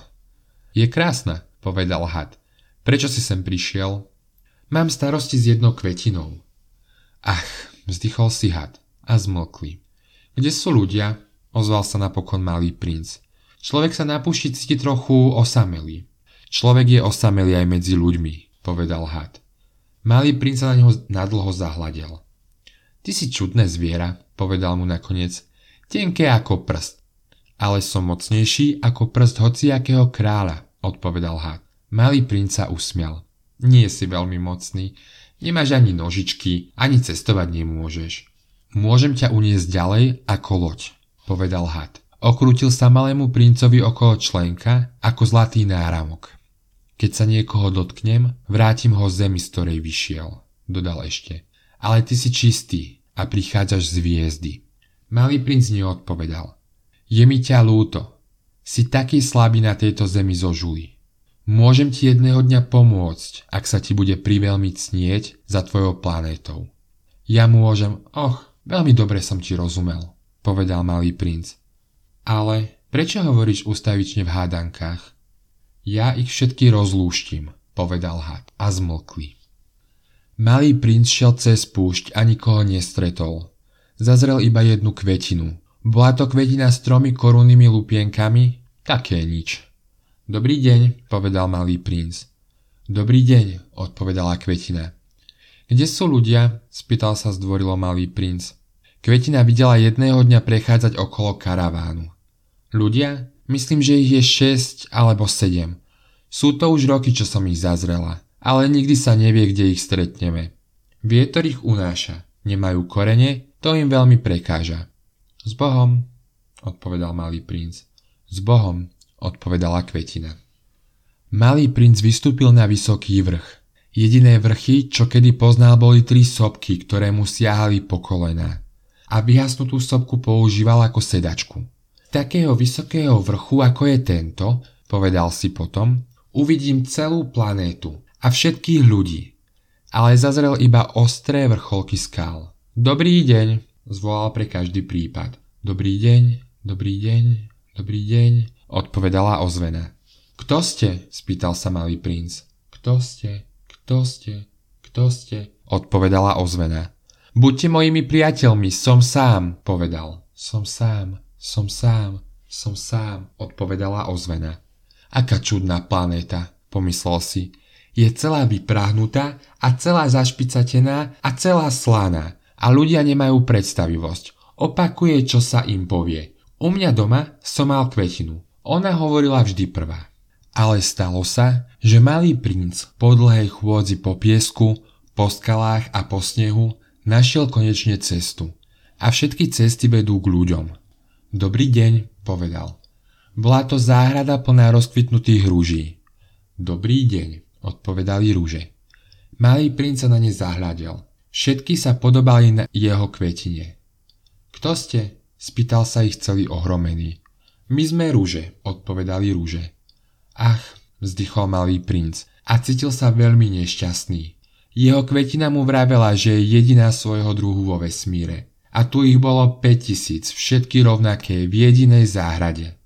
Je krásna, povedal had. Prečo si sem prišiel? Mám starosti s jednou kvetinou. Ach, vzdychol si had a zmlkli. Kde sú ľudia? Ozval sa napokon malý princ. Človek sa na púšti cíti trochu osamelý. Človek je osamelý aj medzi ľuďmi, povedal had. Malý princ sa na neho nadlho zahľadel. Ty si čudné zviera, povedal mu nakoniec. Tenké ako prst. Ale som mocnejší ako prst hociakého kráľa, odpovedal had. Malý princ sa usmial. Nie si veľmi mocný, nemáš ani nožičky, ani cestovať nemôžeš. Môžem ťa uniesť ďalej ako loď, povedal had. Okrútil sa malému princovi okolo členka ako zlatý náramok. Keď sa niekoho dotknem, vrátim ho zemi, z ktorej vyšiel, dodal ešte. Ale ty si čistý a prichádzaš z hviezdy. Malý princ neodpovedal. Je mi ťa lúto. Si taký slabý na tejto zemi zo žuly. Môžem ti jedného dňa pomôcť, ak sa ti bude priveľmi cnieť za tvojou planétou. Ja môžem, och, veľmi dobre som ti rozumel, povedal malý princ. Ale prečo hovoríš ustavične v hádankách? Ja ich všetky rozlúštim, povedal had a zmlkli. Malý princ šiel cez púšť a nikoho nestretol. Zazrel iba jednu kvetinu. Bola to kvetina s tromi korunnými lupienkami? Také nič. Dobrý deň, povedal malý princ. Dobrý deň, odpovedala kvetina. Kde sú ľudia? spýtal sa zdvorilo malý princ. Kvetina videla jedného dňa prechádzať okolo karavánu. Ľudia? Myslím, že ich je šesť alebo sedem. Sú to už roky, čo som ich zazrela ale nikdy sa nevie, kde ich stretneme. Vietor ich unáša, nemajú korene, to im veľmi prekáža. S Bohom, odpovedal malý princ. S Bohom, odpovedala kvetina. Malý princ vystúpil na vysoký vrch. Jediné vrchy, čo kedy poznal, boli tri sopky, ktoré mu siahali po kolená. A vyhasnutú sopku používal ako sedačku. Takého vysokého vrchu, ako je tento, povedal si potom, uvidím celú planétu a všetkých ľudí, ale zazrel iba ostré vrcholky skál. Dobrý deň, zvolal pre každý prípad. Dobrý deň, dobrý deň, dobrý deň, odpovedala ozvena. Kto ste? spýtal sa malý princ. Kto ste? Kto ste? Kto ste? odpovedala ozvena. Buďte mojimi priateľmi, som sám, povedal. Som sám, som sám, som sám, odpovedala ozvena. Aká čudná planéta, pomyslel si je celá vypráhnutá a celá zašpicatená a celá slaná a ľudia nemajú predstavivosť. Opakuje, čo sa im povie. U mňa doma som mal kvetinu. Ona hovorila vždy prvá. Ale stalo sa, že malý princ po dlhej chôdzi po piesku, po skalách a po snehu našiel konečne cestu. A všetky cesty vedú k ľuďom. Dobrý deň, povedal. Bola to záhrada plná rozkvitnutých rúží. Dobrý deň, odpovedali rúže. Malý princ sa na ne zahľadel. Všetky sa podobali na jeho kvetine. Kto ste? spýtal sa ich celý ohromený. My sme rúže, odpovedali rúže. Ach, vzdychol malý princ a cítil sa veľmi nešťastný. Jeho kvetina mu vravela, že je jediná svojho druhu vo vesmíre. A tu ich bolo 5000, všetky rovnaké, v jedinej záhrade.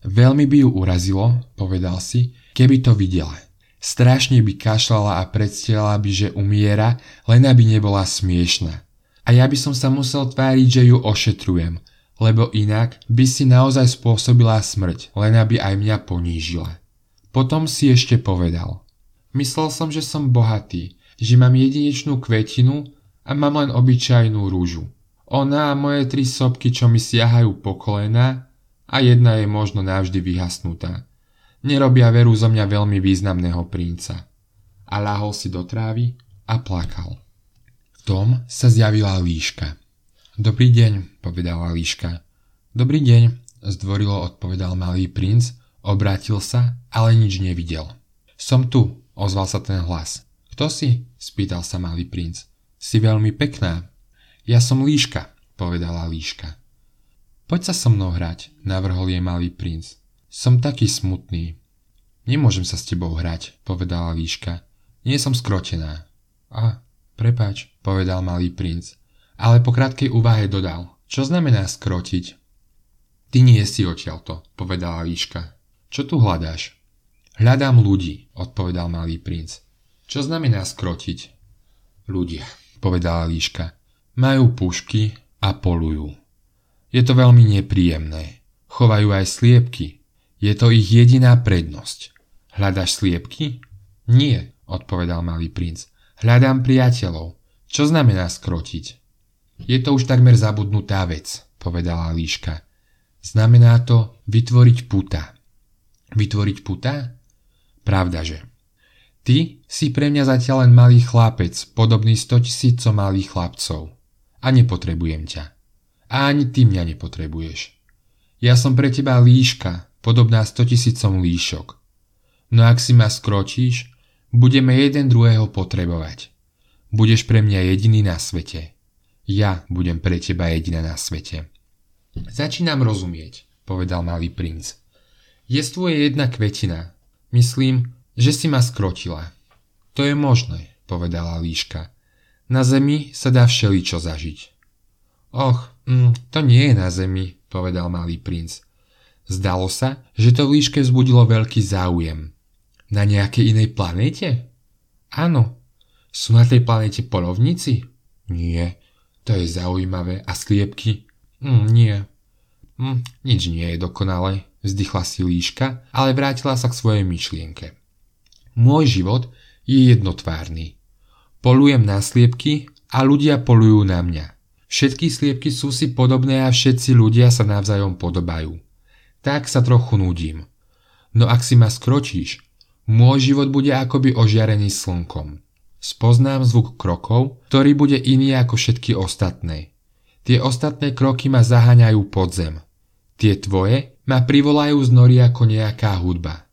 Veľmi by ju urazilo, povedal si, keby to videla. Strašne by kašľala a predstielala by, že umiera, len aby nebola smiešna. A ja by som sa musel tváriť, že ju ošetrujem, lebo inak by si naozaj spôsobila smrť, len aby aj mňa ponížila. Potom si ešte povedal. Myslel som, že som bohatý, že mám jedinečnú kvetinu a mám len obyčajnú rúžu. Ona a moje tri sopky, čo mi siahajú po kolena a jedna je možno navždy vyhasnutá nerobia veru zo mňa veľmi významného princa. A láhol si do trávy a plakal. V tom sa zjavila líška. Dobrý deň, povedala líška. Dobrý deň, zdvorilo odpovedal malý princ, obrátil sa, ale nič nevidel. Som tu, ozval sa ten hlas. Kto si? spýtal sa malý princ. Si veľmi pekná. Ja som líška, povedala líška. Poď sa so mnou hrať, navrhol jej malý princ. Som taký smutný. Nemôžem sa s tebou hrať, povedala líška. Nie som skrotená. A, prepač, povedal malý princ. Ale po krátkej úvahe dodal. Čo znamená skrotiť? Ty nie si odtiaľto, povedala líška. Čo tu hľadáš? Hľadám ľudí, odpovedal malý princ. Čo znamená skrotiť? Ľudia, povedala líška. Majú pušky a polujú. Je to veľmi nepríjemné. Chovajú aj sliepky, je to ich jediná prednosť. Hľadaš sliepky? Nie, odpovedal malý princ. Hľadám priateľov. Čo znamená skrotiť? Je to už takmer zabudnutá vec, povedala líška. Znamená to vytvoriť puta. Vytvoriť puta? Pravdaže. Ty si pre mňa zatiaľ len malý chlapec, podobný sto tisícom malých chlapcov. A nepotrebujem ťa. A ani ty mňa nepotrebuješ. Ja som pre teba líška, podobná 100 tisícom líšok. No ak si ma skročíš, budeme jeden druhého potrebovať. Budeš pre mňa jediný na svete. Ja budem pre teba jediná na svete. Začínam rozumieť, povedal malý princ. Jestvuje jedna kvetina. Myslím, že si ma skrotila. To je možné, povedala líška. Na zemi sa dá všeličo zažiť. Och, mm, to nie je na zemi, povedal malý princ. Zdalo sa, že to líške vzbudilo veľký záujem. Na nejakej inej planéte? Áno. Sú na tej planéte polovníci? Nie. To je zaujímavé. A sliepky? Mm, nie. Mm, nič nie je dokonalé, vzdychla si líška, ale vrátila sa k svojej myšlienke. Môj život je jednotvárny. Polujem na sliepky a ľudia polujú na mňa. Všetky sliepky sú si podobné a všetci ľudia sa navzájom podobajú tak sa trochu nudím. No ak si ma skročíš, môj život bude akoby ožiarený slnkom. Spoznám zvuk krokov, ktorý bude iný ako všetky ostatné. Tie ostatné kroky ma zaháňajú pod zem. Tie tvoje ma privolajú z nory ako nejaká hudba.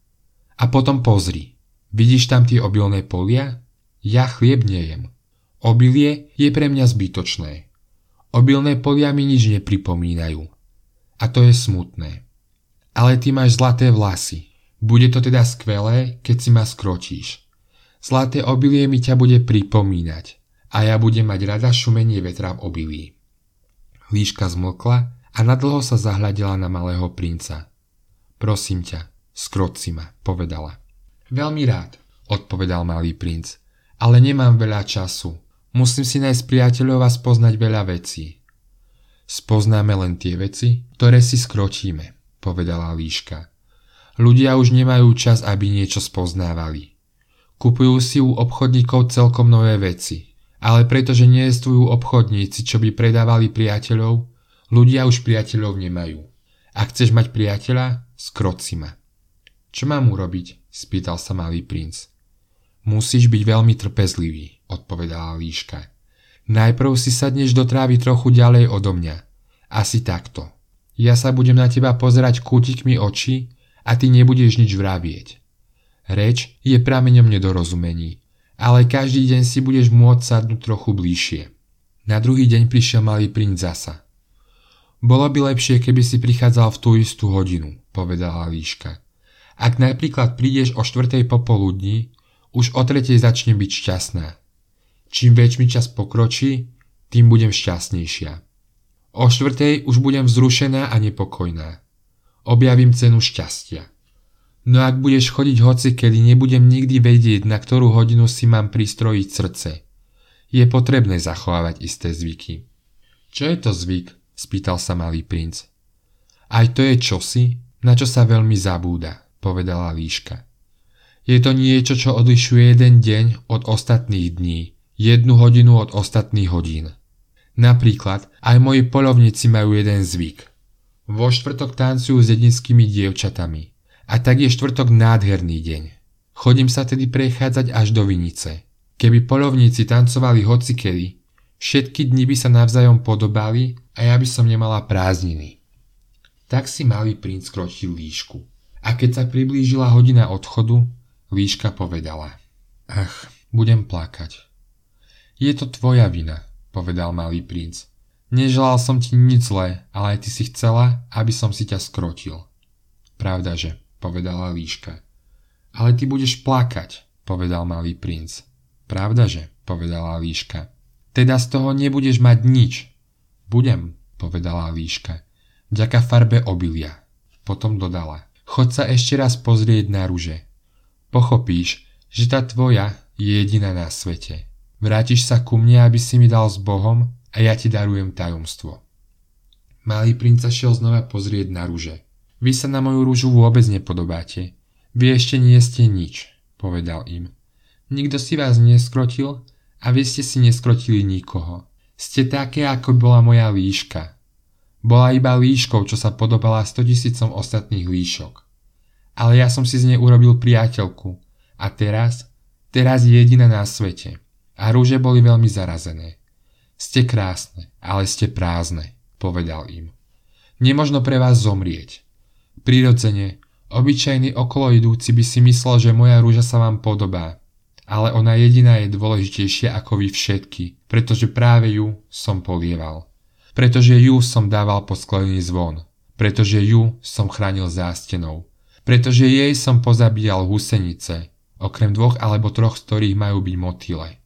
A potom pozri. Vidíš tam tie obilné polia? Ja chlieb nejem. Obilie je pre mňa zbytočné. Obilné polia mi nič nepripomínajú. A to je smutné. Ale ty máš zlaté vlasy. Bude to teda skvelé, keď si ma skročíš. Zlaté obilie mi ťa bude pripomínať a ja budem mať rada šumenie vetra v obilí. Líška zmlkla a nadlho sa zahľadila na malého princa. Prosím ťa, skroč si ma, povedala. Veľmi rád, odpovedal malý princ, ale nemám veľa času. Musím si nájsť priateľov a spoznať veľa vecí. Spoznáme len tie veci, ktoré si skročíme povedala líška. Ľudia už nemajú čas, aby niečo spoznávali. Kupujú si u obchodníkov celkom nové veci, ale pretože nie sú obchodníci, čo by predávali priateľov, ľudia už priateľov nemajú. Ak chceš mať priateľa, skroť si ma. Čo mám urobiť? spýtal sa malý princ. Musíš byť veľmi trpezlivý, odpovedala líška. Najprv si sadneš do trávy trochu ďalej odo mňa. Asi takto. Ja sa budem na teba pozerať kútikmi očí a ty nebudeš nič vravieť. Reč je prameňom nedorozumení, ale každý deň si budeš môcť sadnúť trochu bližšie. Na druhý deň prišiel malý princ zasa. Bolo by lepšie, keby si prichádzal v tú istú hodinu, povedala líška. Ak napríklad prídeš o štvrtej popoludní, už o tretej začne byť šťastná. Čím väčší čas pokročí, tým budem šťastnejšia. O štvrtej už budem vzrušená a nepokojná. Objavím cenu šťastia. No ak budeš chodiť hoci kedy, nebudem nikdy vedieť, na ktorú hodinu si mám pristrojiť srdce. Je potrebné zachovávať isté zvyky. Čo je to zvyk? spýtal sa malý princ. Aj to je čosi, na čo sa veľmi zabúda, povedala líška. Je to niečo, čo odlišuje jeden deň od ostatných dní, jednu hodinu od ostatných hodín. Napríklad aj moji polovníci majú jeden zvyk. Vo štvrtok tancujú s dedinskými dievčatami. A tak je štvrtok nádherný deň. Chodím sa tedy prechádzať až do Vinice. Keby polovníci tancovali hocikedy, všetky dni by sa navzájom podobali a ja by som nemala prázdniny. Tak si malý princ kročil líšku. A keď sa priblížila hodina odchodu, líška povedala. Ach, budem plakať. Je to tvoja vina, povedal malý princ. Neželal som ti nič zlé, ale ty si chcela, aby som si ťa skrotil. Pravdaže, povedala líška. Ale ty budeš plakať, povedal malý princ. Pravdaže, povedala líška. Teda z toho nebudeš mať nič. Budem, povedala líška. Vďaka farbe obilia. Potom dodala. Chod sa ešte raz pozrieť na ruže. Pochopíš, že tá tvoja je jediná na svete. Vrátiš sa ku mne, aby si mi dal s Bohom a ja ti darujem tajomstvo. Malý princ sa šiel znova pozrieť na rúže. Vy sa na moju rúžu vôbec nepodobáte. Vy ešte nie ste nič, povedal im. Nikto si vás neskrotil a vy ste si neskrotili nikoho. Ste také, ako bola moja líška. Bola iba líškou, čo sa podobala 100 tisícom ostatných líšok. Ale ja som si z nej urobil priateľku a teraz, teraz je jediná na svete a rúže boli veľmi zarazené. Ste krásne, ale ste prázdne, povedal im. Nemožno pre vás zomrieť. Prirodzene, obyčajný okolo idúci by si myslel, že moja rúža sa vám podobá, ale ona jediná je dôležitejšia ako vy všetky, pretože práve ju som polieval. Pretože ju som dával pod sklený zvon. Pretože ju som chránil zástenou. Pretože jej som pozabíjal husenice, okrem dvoch alebo troch, z ktorých majú byť motýle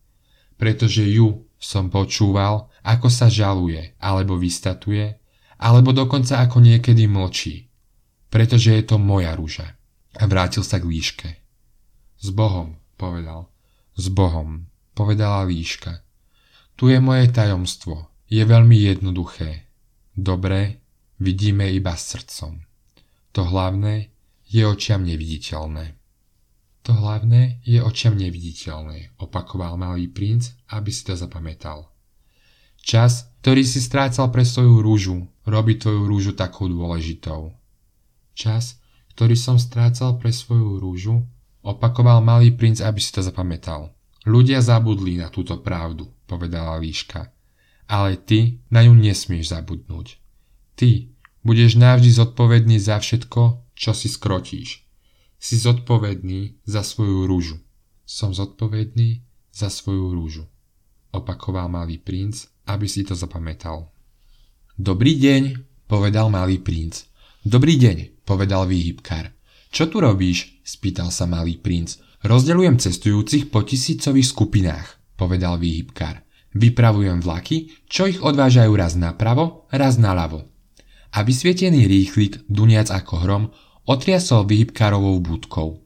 pretože ju Som počúval, ako sa žaluje, alebo vystatuje, alebo dokonca ako niekedy mlčí, pretože je to moja rúža. A vrátil sa k líške. S Bohom, povedal. S Bohom, povedala líška. Tu je moje tajomstvo. Je veľmi jednoduché. Dobre, vidíme iba srdcom. To hlavné je očiam neviditeľné. To hlavné je očiam neviditeľné, opakoval malý princ, aby si to zapamätal. Čas, ktorý si strácal pre svoju rúžu, robí tvoju rúžu takou dôležitou. Čas, ktorý som strácal pre svoju rúžu, opakoval malý princ, aby si to zapamätal. Ľudia zabudli na túto pravdu, povedala líška. Ale ty na ňu nesmieš zabudnúť. Ty budeš navždy zodpovedný za všetko, čo si skrotíš. Si zodpovedný za svoju rúžu. Som zodpovedný za svoju rúžu. Opakoval malý princ, aby si to zapamätal. Dobrý deň, povedal malý princ. Dobrý deň, povedal výhybkár. Čo tu robíš? spýtal sa malý princ. Rozdeľujem cestujúcich po tisícových skupinách, povedal výhybkár. Vypravujem vlaky, čo ich odvážajú raz napravo, raz naľavo. A vysvietený rýchlik, duniac ako hrom, Otriasol vyhybkárovou budkou.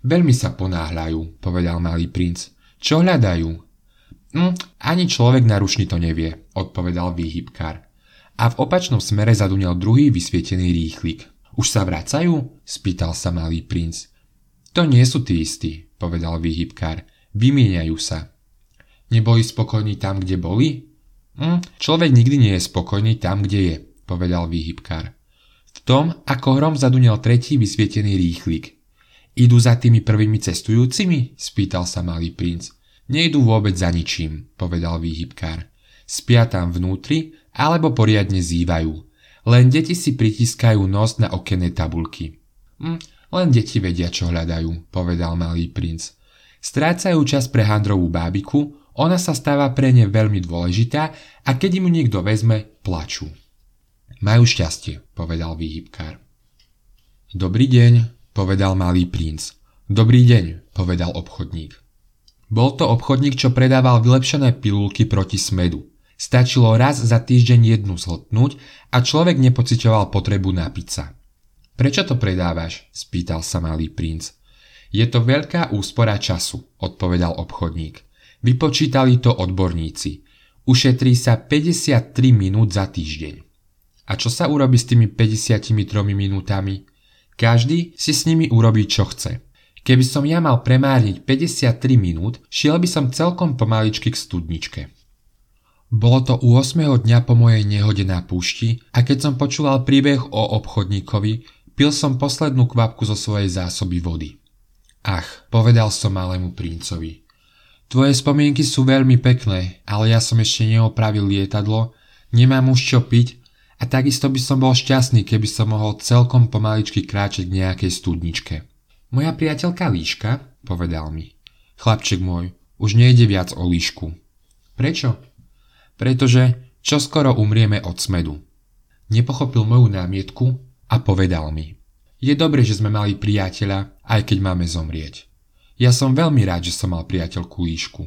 Veľmi sa ponáhľajú, povedal malý princ. Čo hľadajú? Hm, ani človek na rušni to nevie, odpovedal výhybkár. A v opačnom smere zadunel druhý vysvietený rýchlik. Už sa vracajú? spýtal sa malý princ. To nie sú tí istí, povedal výhybkár. Vymieňajú sa. Neboli spokojní tam, kde boli? Hm, človek nikdy nie je spokojný tam, kde je, povedal výhybkár. Tom, ako hrom zadunel tretí vysvietený rýchlik. Idú za tými prvými cestujúcimi? spýtal sa malý princ. Nejdu vôbec za ničím, povedal výhybkár. Spia tam vnútri, alebo poriadne zývajú. Len deti si pritiskajú nos na okenné tabulky. Hm, len deti vedia, čo hľadajú, povedal malý princ. Strácajú čas pre handrovú bábiku, ona sa stáva pre ne veľmi dôležitá a keď im niekto vezme, plačú. Majú šťastie, povedal výhybkár. Dobrý deň, povedal malý princ. Dobrý deň, povedal obchodník. Bol to obchodník, čo predával vylepšené pilulky proti smedu. Stačilo raz za týždeň jednu zhltnúť a človek nepocitoval potrebu napiť sa. Prečo to predávaš? spýtal sa malý princ. Je to veľká úspora času, odpovedal obchodník. Vypočítali to odborníci. Ušetrí sa 53 minút za týždeň. A čo sa urobí s tými 53 minútami? Každý si s nimi urobí čo chce. Keby som ja mal premárniť 53 minút, šiel by som celkom pomaličky k studničke. Bolo to u 8. dňa po mojej nehode na púšti a keď som počúval príbeh o obchodníkovi, pil som poslednú kvapku zo svojej zásoby vody. Ach, povedal som malému princovi. Tvoje spomienky sú veľmi pekné, ale ja som ešte neopravil lietadlo, nemám už čo piť a takisto by som bol šťastný, keby som mohol celkom pomaličky kráčať k nejakej studničke. Moja priateľka Líška, povedal mi. Chlapček môj, už nejde viac o líšku. Prečo? Pretože čo skoro umrieme od smedu. Nepochopil moju námietku a povedal mi. Je dobre, že sme mali priateľa, aj keď máme zomrieť. Ja som veľmi rád, že som mal priateľku líšku.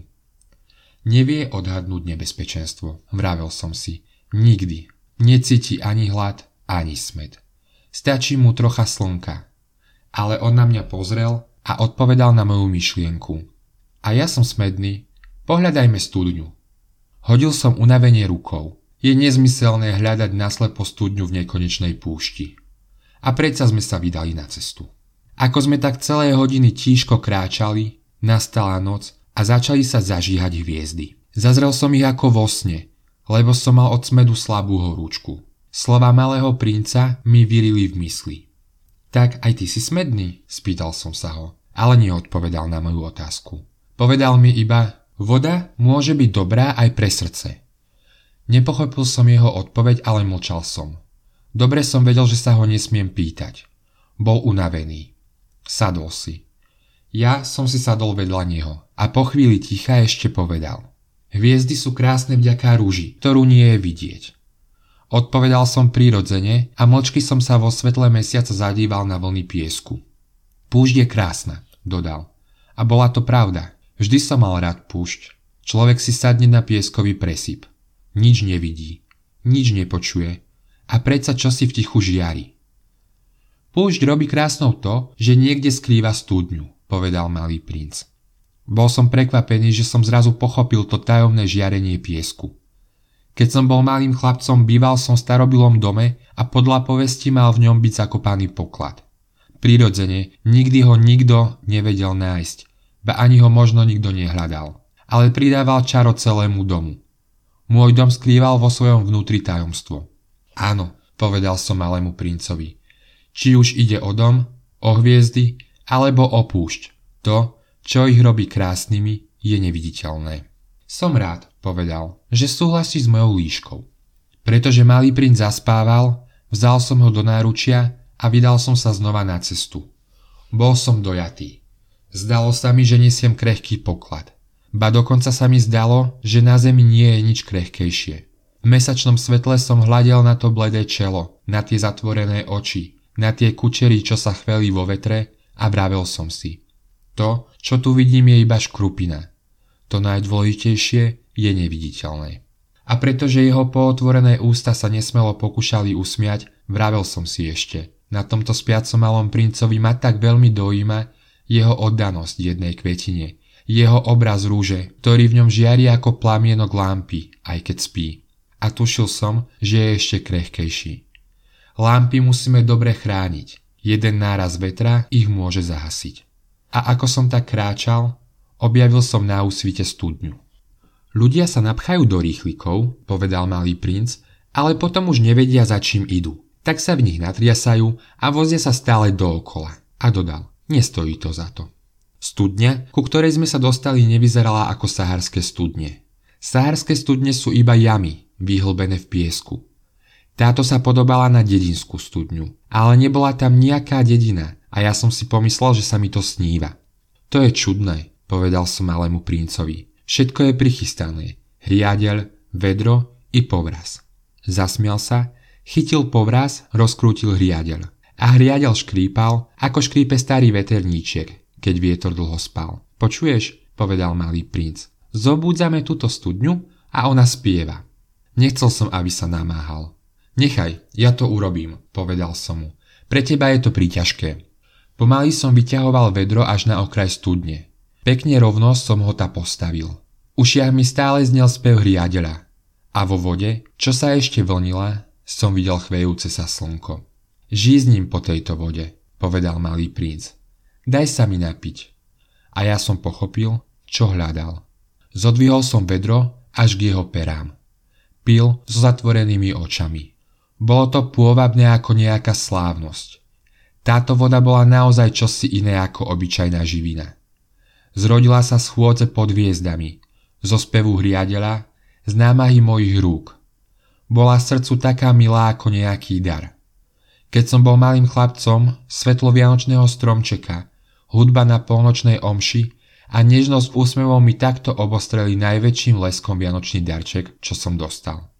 Nevie odhadnúť nebezpečenstvo, vravel som si. Nikdy, Necíti ani hlad, ani smet. Stačí mu trocha slnka. Ale on na mňa pozrel a odpovedal na moju myšlienku. A ja som smedný, pohľadajme studňu. Hodil som unavenie rukou. Je nezmyselné hľadať naslepo studňu v nekonečnej púšti. A predsa sme sa vydali na cestu. Ako sme tak celé hodiny tížko kráčali, nastala noc a začali sa zažíhať hviezdy. Zazrel som ich ako vo sne, lebo som mal od smedu slabú horúčku. Slova malého princa mi vyrili v mysli. Tak aj ty si smedný? spýtal som sa ho, ale neodpovedal na moju otázku. Povedal mi iba, voda môže byť dobrá aj pre srdce. Nepochopil som jeho odpoveď, ale mlčal som. Dobre som vedel, že sa ho nesmiem pýtať. Bol unavený. Sadol si. Ja som si sadol vedľa neho a po chvíli ticha ešte povedal – Hviezdy sú krásne vďaka rúži, ktorú nie je vidieť. Odpovedal som prirodzene a mlčky som sa vo svetle mesiaca zadíval na vlny piesku. Púšť je krásna, dodal. A bola to pravda. Vždy som mal rád púšť. Človek si sadne na pieskový presyp. Nič nevidí, nič nepočuje a predsa čo si v tichu žiari. Púšť robí krásnou to, že niekde skrýva studňu, povedal malý princ. Bol som prekvapený, že som zrazu pochopil to tajomné žiarenie piesku. Keď som bol malým chlapcom, býval som v starobilom dome a podľa povesti mal v ňom byť zakopaný poklad. Prirodzene, nikdy ho nikto nevedel nájsť, ba ani ho možno nikto nehľadal, ale pridával čaro celému domu. Môj dom skrýval vo svojom vnútri tajomstvo. Áno, povedal som malému princovi, či už ide o dom, o hviezdy alebo o púšť. To, čo ich robí krásnymi, je neviditeľné. Som rád, povedal, že súhlasí s mojou líškou. Pretože malý princ zaspával, vzal som ho do náručia a vydal som sa znova na cestu. Bol som dojatý. Zdalo sa mi, že nesiem krehký poklad. Ba dokonca sa mi zdalo, že na zemi nie je nič krehkejšie. V mesačnom svetle som hľadel na to bledé čelo, na tie zatvorené oči, na tie kučery, čo sa chveli vo vetre a vravel som si. To, čo tu vidím, je iba škrupina. To najdôležitejšie je neviditeľné. A pretože jeho pootvorené ústa sa nesmelo pokúšali usmiať, vravel som si ešte. Na tomto spiacom malom princovi ma tak veľmi dojíma jeho oddanosť jednej kvetine, jeho obraz rúže, ktorý v ňom žiari ako plamienok lámpy, aj keď spí. A tušil som, že je ešte krehkejší. Lampy musíme dobre chrániť. Jeden náraz vetra ich môže zahasiť. A ako som tak kráčal, objavil som na úsvite studňu. Ľudia sa napchajú do rýchlikov, povedal malý princ, ale potom už nevedia za čím idú. Tak sa v nich natriasajú a vozia sa stále dookola. A dodal, nestojí to za to. Studňa, ku ktorej sme sa dostali, nevyzerala ako saharské studne. Saharské studne sú iba jamy, vyhlbené v piesku. Táto sa podobala na dedinskú studňu, ale nebola tam nejaká dedina a ja som si pomyslel, že sa mi to sníva. To je čudné, povedal som malému princovi. Všetko je prichystané. Hriadeľ, vedro i povraz. Zasmial sa, chytil povraz, rozkrútil hriadeľ. A hriadeľ škrípal, ako škrípe starý veterníček, keď vietor dlho spal. Počuješ, povedal malý princ. Zobúdzame túto studňu a ona spieva. Nechcel som, aby sa namáhal. Nechaj, ja to urobím, povedal som mu. Pre teba je to príťažké. Pomaly som vyťahoval vedro až na okraj studne. Pekne rovno som ho ta postavil. Ušiach mi stále znel spev hriadeľa. A vo vode, čo sa ešte vlnila, som videl chvejúce sa slnko. Žízním po tejto vode, povedal malý princ. Daj sa mi napiť. A ja som pochopil, čo hľadal. Zodvihol som vedro až k jeho perám. Pil so zatvorenými očami. Bolo to pôvabné ako nejaká slávnosť. Táto voda bola naozaj čosi iné ako obyčajná živina. Zrodila sa schôdze pod hviezdami, zo spevu hriadeľa, z námahy mojich rúk. Bola srdcu taká milá ako nejaký dar. Keď som bol malým chlapcom, svetlo vianočného stromčeka, hudba na polnočnej omši a nežnosť úsmevom mi takto obostreli najväčším leskom vianočný darček, čo som dostal.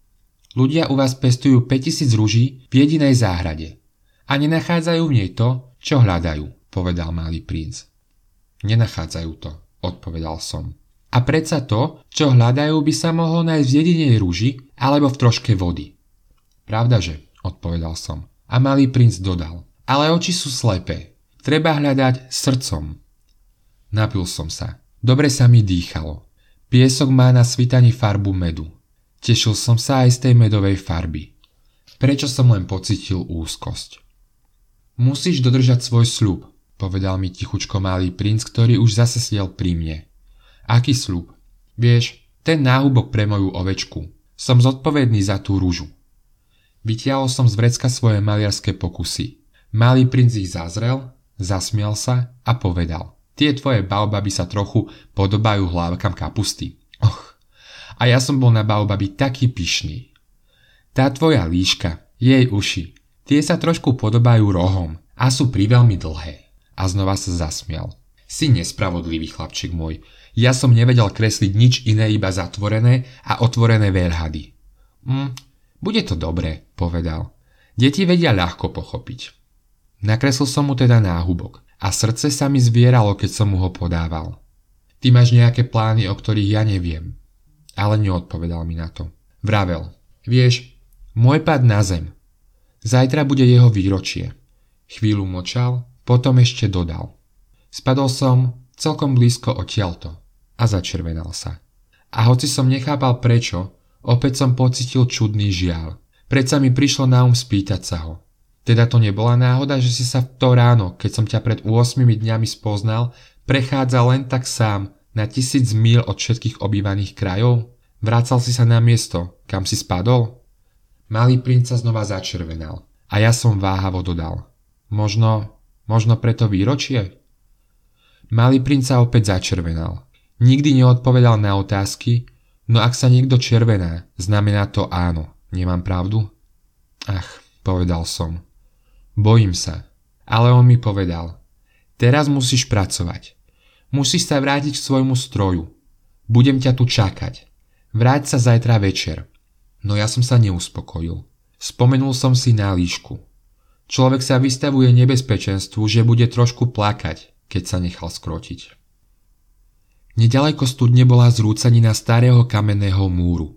Ľudia u vás pestujú 5000 rúží v jedinej záhrade a nenachádzajú v nej to, čo hľadajú, povedal malý princ. Nenachádzajú to, odpovedal som. A predsa to, čo hľadajú, by sa mohlo nájsť v jedinej rúži alebo v troške vody. Pravdaže, odpovedal som. A malý princ dodal. Ale oči sú slepé. Treba hľadať srdcom. Napil som sa. Dobre sa mi dýchalo. Piesok má na svitaní farbu medu. Tešil som sa aj z tej medovej farby. Prečo som len pocitil úzkosť? Musíš dodržať svoj sľub, povedal mi tichučko malý princ, ktorý už zase sedel pri mne. Aký sľub? Vieš, ten náhubok pre moju ovečku. Som zodpovedný za tú rúžu. Vytiahol som z vrecka svoje maliarské pokusy. Malý princ ich zazrel, zasmial sa a povedal. Tie tvoje baobaby sa trochu podobajú hlávkam kapusty. Och, a ja som bol na baobaby taký pyšný. Tá tvoja líška, jej uši, tie sa trošku podobajú rohom a sú priveľmi dlhé. A znova sa zasmial. Si nespravodlivý chlapček môj. Ja som nevedel kresliť nič iné iba zatvorené a otvorené veľhady. Hm, bude to dobré, povedal. Deti vedia ľahko pochopiť. Nakreslil som mu teda náhubok a srdce sa mi zvieralo, keď som mu ho podával. Ty máš nejaké plány, o ktorých ja neviem. Ale neodpovedal mi na to. Vravel. Vieš, môj pad na zem. Zajtra bude jeho výročie. Chvíľu močal, potom ešte dodal. Spadol som celkom blízko odtiaľto a začervenal sa. A hoci som nechápal prečo, opäť som pocitil čudný žiaľ. Predsa mi prišlo na um spýtať sa ho. Teda to nebola náhoda, že si sa v to ráno, keď som ťa pred 8 dňami spoznal, prechádza len tak sám na tisíc míl od všetkých obývaných krajov? Vracal si sa na miesto, kam si spadol? Malý princ sa znova začervenal a ja som váhavo dodal. Možno, možno preto výročie? Malý princ sa opäť začervenal. Nikdy neodpovedal na otázky, no ak sa niekto červená, znamená to áno. Nemám pravdu? Ach, povedal som. Bojím sa. Ale on mi povedal. Teraz musíš pracovať. Musíš sa vrátiť k svojmu stroju. Budem ťa tu čakať. Vráť sa zajtra večer. No ja som sa neuspokojil. Spomenul som si na líšku. Človek sa vystavuje nebezpečenstvu, že bude trošku plakať, keď sa nechal skrotiť. Nedaleko studne bola zrúcanina starého kamenného múru.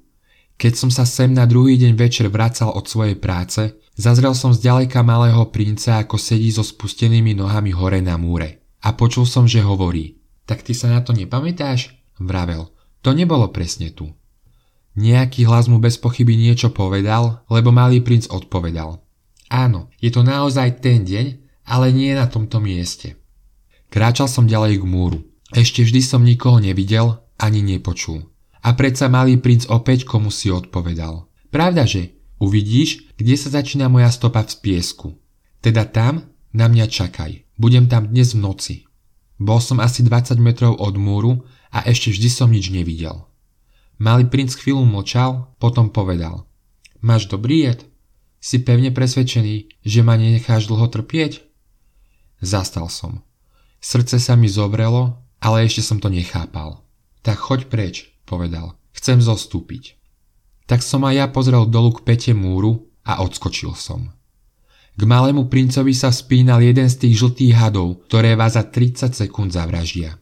Keď som sa sem na druhý deň večer vracal od svojej práce, zazrel som zďaleka malého princa, ako sedí so spustenými nohami hore na múre. A počul som, že hovorí. Tak ty sa na to nepamätáš? Vravel. To nebolo presne tu. Nejaký hlas mu bez pochyby niečo povedal, lebo malý princ odpovedal. Áno, je to naozaj ten deň, ale nie na tomto mieste. Kráčal som ďalej k múru. Ešte vždy som nikoho nevidel ani nepočul. A predsa malý princ opäť komu si odpovedal. Pravda, že? Uvidíš, kde sa začína moja stopa v piesku. Teda tam na mňa čakaj. Budem tam dnes v noci. Bol som asi 20 metrov od múru a ešte vždy som nič nevidel. Malý princ chvíľu mlčal, potom povedal. Máš dobrý jed? Si pevne presvedčený, že ma nenecháš dlho trpieť? Zastal som. Srdce sa mi zobrelo, ale ešte som to nechápal. Tak choď preč, povedal. Chcem zostúpiť. Tak som aj ja pozrel dolu k pete múru a odskočil som. K malému princovi sa spínal jeden z tých žltých hadov, ktoré vás za 30 sekúnd zavraždia.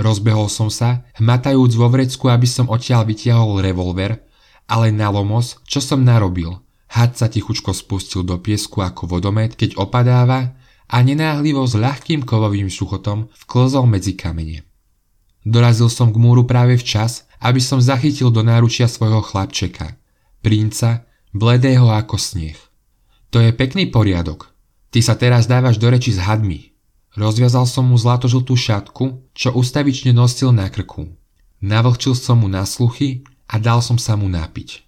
Rozbehol som sa, hmatajúc vo vrecku, aby som odtiaľ vytiahol revolver, ale na lomos, čo som narobil? Had sa tichučko spustil do piesku ako vodomet, keď opadáva a nenáhlivo s ľahkým kovovým šuchotom vklzol medzi kamene. Dorazil som k múru práve včas, aby som zachytil do náručia svojho chlapčeka, princa, bledého ako sneh. To je pekný poriadok. Ty sa teraz dávaš do reči s hadmi. Rozviazal som mu zlatožltú šatku, čo ustavične nosil na krku. Navlhčil som mu na sluchy a dal som sa mu napiť.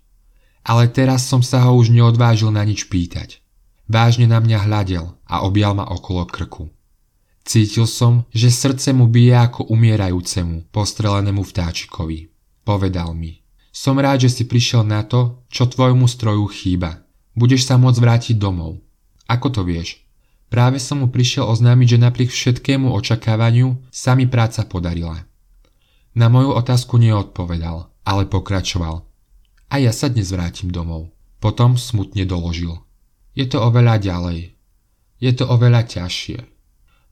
Ale teraz som sa ho už neodvážil na nič pýtať. Vážne na mňa hľadel a objal ma okolo krku. Cítil som, že srdce mu bije ako umierajúcemu, postrelenému vtáčikovi. Povedal mi. Som rád, že si prišiel na to, čo tvojmu stroju chýba. Budeš sa môcť vrátiť domov. Ako to vieš? Práve som mu prišiel oznámiť, že napriek všetkému očakávaniu sa mi práca podarila. Na moju otázku neodpovedal, ale pokračoval. A ja sa dnes vrátim domov. Potom smutne doložil. Je to oveľa ďalej. Je to oveľa ťažšie.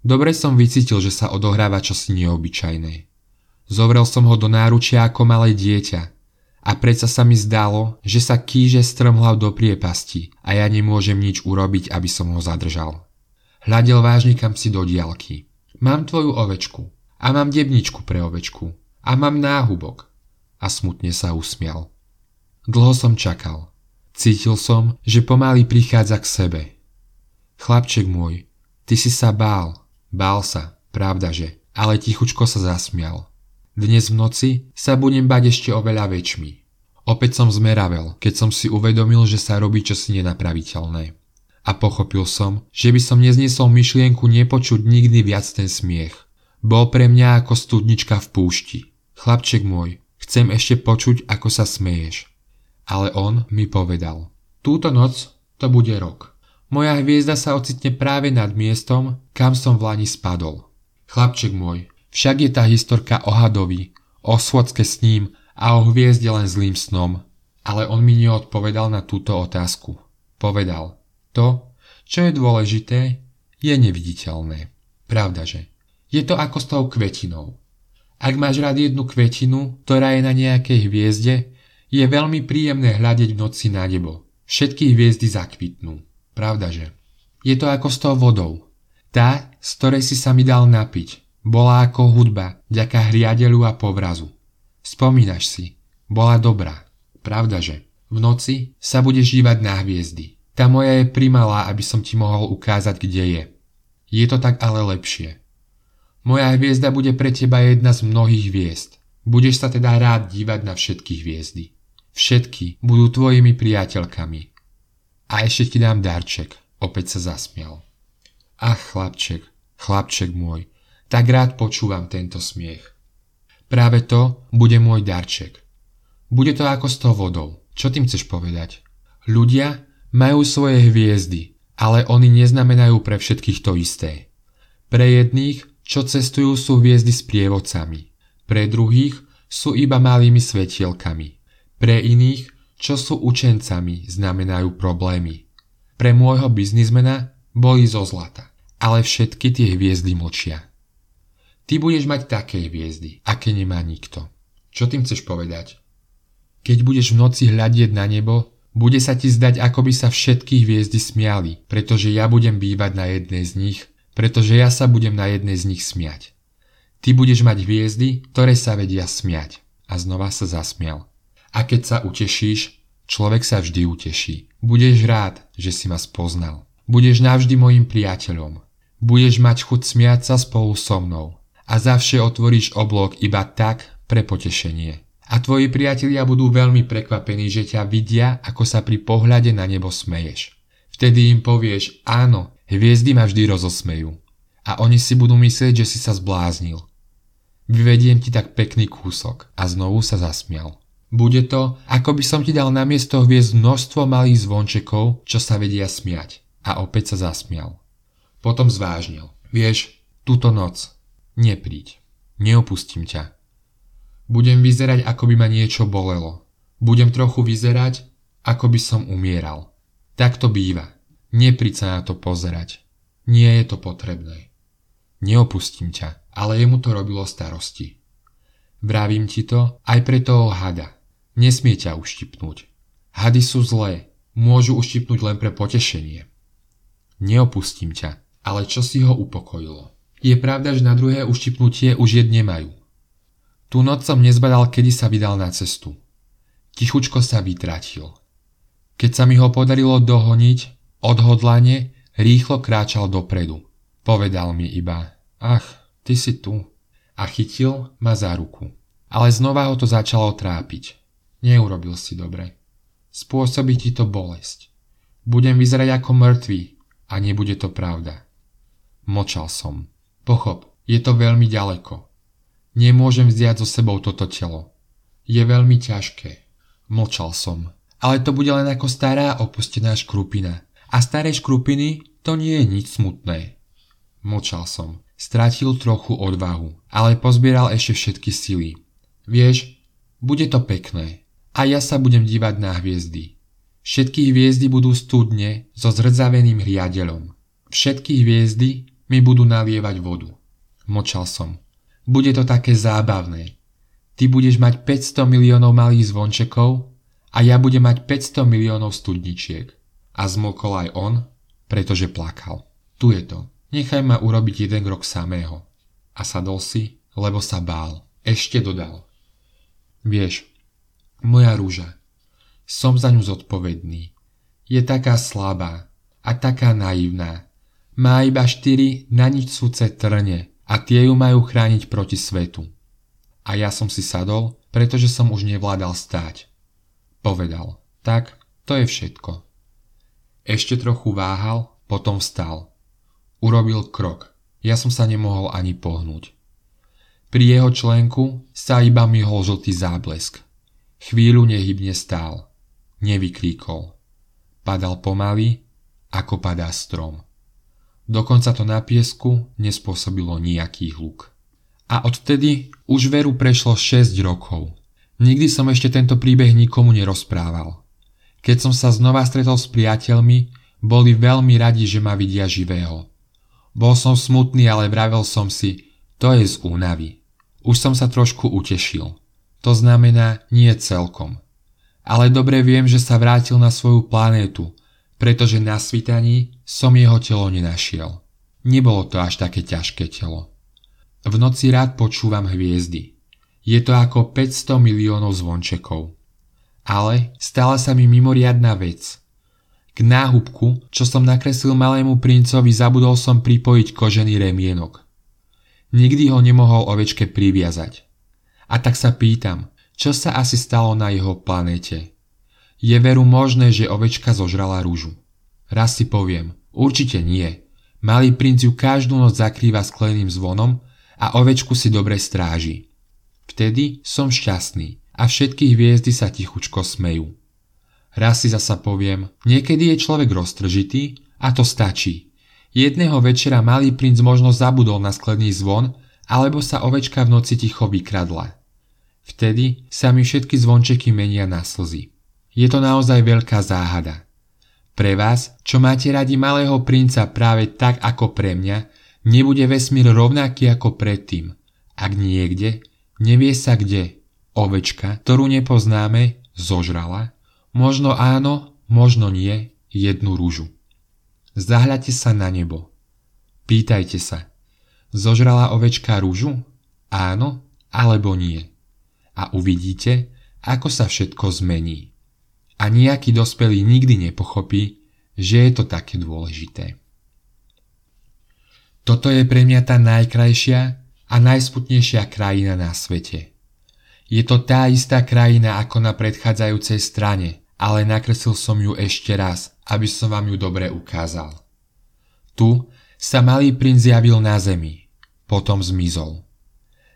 Dobre som vycítil, že sa odohráva čosi neobyčajné. Zovrel som ho do náručia ako malé dieťa a predsa sa mi zdalo, že sa kýže strmhlav do priepasti a ja nemôžem nič urobiť, aby som ho zadržal. Hľadel vážne kam si do diálky. Mám tvoju ovečku a mám debničku pre ovečku a mám náhubok. A smutne sa usmial. Dlho som čakal. Cítil som, že pomaly prichádza k sebe. Chlapček môj, ty si sa bál. Bál sa, pravdaže, ale tichučko sa zasmial. Dnes v noci sa budem bať ešte oveľa väčšmi. Opäť som zmeravel, keď som si uvedomil, že sa robí čosi nenapraviteľné. A pochopil som, že by som nezniesol myšlienku nepočuť nikdy viac ten smiech. Bol pre mňa ako studnička v púšti. Chlapček môj, chcem ešte počuť, ako sa smeješ. Ale on mi povedal. Túto noc to bude rok. Moja hviezda sa ocitne práve nad miestom, kam som v lani spadol. Chlapček môj, však je tá historka o hadovi, o svodske s ním a o hviezde len zlým snom. Ale on mi neodpovedal na túto otázku. Povedal, to, čo je dôležité, je neviditeľné. Pravdaže. Je to ako s tou kvetinou. Ak máš rád jednu kvetinu, ktorá je na nejakej hviezde, je veľmi príjemné hľadiť v noci na nebo. Všetky hviezdy zakvitnú. Pravdaže? Je to ako s tou vodou. Tá, z ktorej si sa mi dal napiť, bola ako hudba, ďaká hriadelu a povrazu. Spomínaš si, bola dobrá. Pravdaže? V noci sa budeš dívať na hviezdy. Tá moja je primalá, aby som ti mohol ukázať, kde je. Je to tak ale lepšie. Moja hviezda bude pre teba jedna z mnohých hviezd. Budeš sa teda rád dívať na všetky hviezdy. Všetky budú tvojimi priateľkami. A ešte ti dám darček. Opäť sa zasmial. Ach, chlapček, chlapček môj, tak rád počúvam tento smiech. Práve to bude môj darček. Bude to ako s tou vodou. Čo tým chceš povedať? Ľudia majú svoje hviezdy, ale oni neznamenajú pre všetkých to isté. Pre jedných čo cestujú sú hviezdy s prievodcami. Pre druhých sú iba malými svetielkami. Pre iných, čo sú učencami, znamenajú problémy. Pre môjho biznismena boli zo zlata, ale všetky tie hviezdy mlčia. Ty budeš mať také hviezdy, aké nemá nikto. Čo tým chceš povedať? Keď budeš v noci hľadieť na nebo, bude sa ti zdať, ako by sa všetky hviezdy smiali, pretože ja budem bývať na jednej z nich pretože ja sa budem na jednej z nich smiať. Ty budeš mať hviezdy, ktoré sa vedia smiať. A znova sa zasmial. A keď sa utešíš, človek sa vždy uteší. Budeš rád, že si ma spoznal. Budeš navždy mojim priateľom. Budeš mať chuť smiať sa spolu so mnou. A zavše otvoríš oblok iba tak pre potešenie. A tvoji priatelia budú veľmi prekvapení, že ťa vidia, ako sa pri pohľade na nebo smeješ. Vtedy im povieš, áno, Hviezdy ma vždy rozosmejú. A oni si budú myslieť, že si sa zbláznil. Vyvediem ti tak pekný kúsok. A znovu sa zasmial. Bude to, ako by som ti dal na miesto hviezd množstvo malých zvončekov, čo sa vedia smiať. A opäť sa zasmial. Potom zvážnil. Vieš, túto noc. Nepríď. Neopustím ťa. Budem vyzerať, ako by ma niečo bolelo. Budem trochu vyzerať, ako by som umieral. Tak to býva. Nepríď sa na to pozerať. Nie je to potrebné. Neopustím ťa, ale jemu to robilo starosti. Vravím ti to aj pre toho hada. Nesmie ťa uštipnúť. Hady sú zlé, môžu uštipnúť len pre potešenie. Neopustím ťa, ale čo si ho upokojilo? Je pravda, že na druhé uštipnutie už jed nemajú. Tú noc som nezbadal, kedy sa vydal na cestu. Tichučko sa vytratil. Keď sa mi ho podarilo dohoniť, Odhodlane rýchlo kráčal dopredu. Povedal mi iba, ach, ty si tu. A chytil ma za ruku. Ale znova ho to začalo trápiť. Neurobil si dobre. Spôsobí ti to bolesť. Budem vyzerať ako mŕtvý a nebude to pravda. Močal som. Pochop, je to veľmi ďaleko. Nemôžem vziať so sebou toto telo. Je veľmi ťažké. Močal som. Ale to bude len ako stará opustená škrupina. A staré škrupiny to nie je nič smutné. Močal som. Strátil trochu odvahu, ale pozbieral ešte všetky sily. Vieš, bude to pekné. A ja sa budem dívať na hviezdy. Všetky hviezdy budú studne so zrdzaveným hriadelom. Všetky hviezdy mi budú nalievať vodu. Močal som. Bude to také zábavné. Ty budeš mať 500 miliónov malých zvončekov a ja budem mať 500 miliónov studničiek a zmokol aj on, pretože plakal. Tu je to. Nechaj ma urobiť jeden krok samého. A sadol si, lebo sa bál. Ešte dodal. Vieš, moja rúža, som za ňu zodpovedný. Je taká slabá a taká naivná. Má iba štyri na nič súce trne a tie ju majú chrániť proti svetu. A ja som si sadol, pretože som už nevládal stáť. Povedal, tak to je všetko. Ešte trochu váhal, potom vstal. Urobil krok. Ja som sa nemohol ani pohnúť. Pri jeho členku sa iba myhol žltý záblesk. Chvíľu nehybne stál. Nevykríkol. Padal pomaly, ako padá strom. Dokonca to na piesku nespôsobilo nejaký hluk. A odtedy už veru prešlo 6 rokov. Nikdy som ešte tento príbeh nikomu nerozprával. Keď som sa znova stretol s priateľmi, boli veľmi radi, že ma vidia živého. Bol som smutný, ale vravel som si, to je z únavy. Už som sa trošku utešil. To znamená nie celkom. Ale dobre viem, že sa vrátil na svoju planétu, pretože na svitaní som jeho telo nenašiel. Nebolo to až také ťažké telo. V noci rád počúvam hviezdy. Je to ako 500 miliónov zvončekov. Ale stala sa mi mimoriadná vec. K náhubku, čo som nakreslil malému princovi, zabudol som pripojiť kožený remienok. Nikdy ho nemohol ovečke priviazať. A tak sa pýtam, čo sa asi stalo na jeho planéte. Je veru možné, že ovečka zožrala rúžu. Raz si poviem, určite nie. Malý princ ju každú noc zakrýva skleným zvonom a ovečku si dobre stráži. Vtedy som šťastný a všetky hviezdy sa tichučko smejú. Raz si zasa poviem, niekedy je človek roztržitý a to stačí. Jedného večera malý princ možno zabudol na sklený zvon alebo sa ovečka v noci ticho vykradla. Vtedy sa mi všetky zvončeky menia na slzy. Je to naozaj veľká záhada. Pre vás, čo máte radi malého princa práve tak ako pre mňa, nebude vesmír rovnaký ako predtým. Ak niekde, nevie sa kde, ovečka, ktorú nepoznáme, zožrala, možno áno, možno nie, jednu rúžu. Zahľate sa na nebo. Pýtajte sa, zožrala ovečka rúžu? Áno alebo nie. A uvidíte, ako sa všetko zmení a nejaký dospelý nikdy nepochopí, že je to také dôležité. Toto je pre mňa tá najkrajšia a najsputnejšia krajina na svete. Je to tá istá krajina ako na predchádzajúcej strane, ale nakreslil som ju ešte raz, aby som vám ju dobre ukázal. Tu sa malý princ zjavil na zemi, potom zmizol.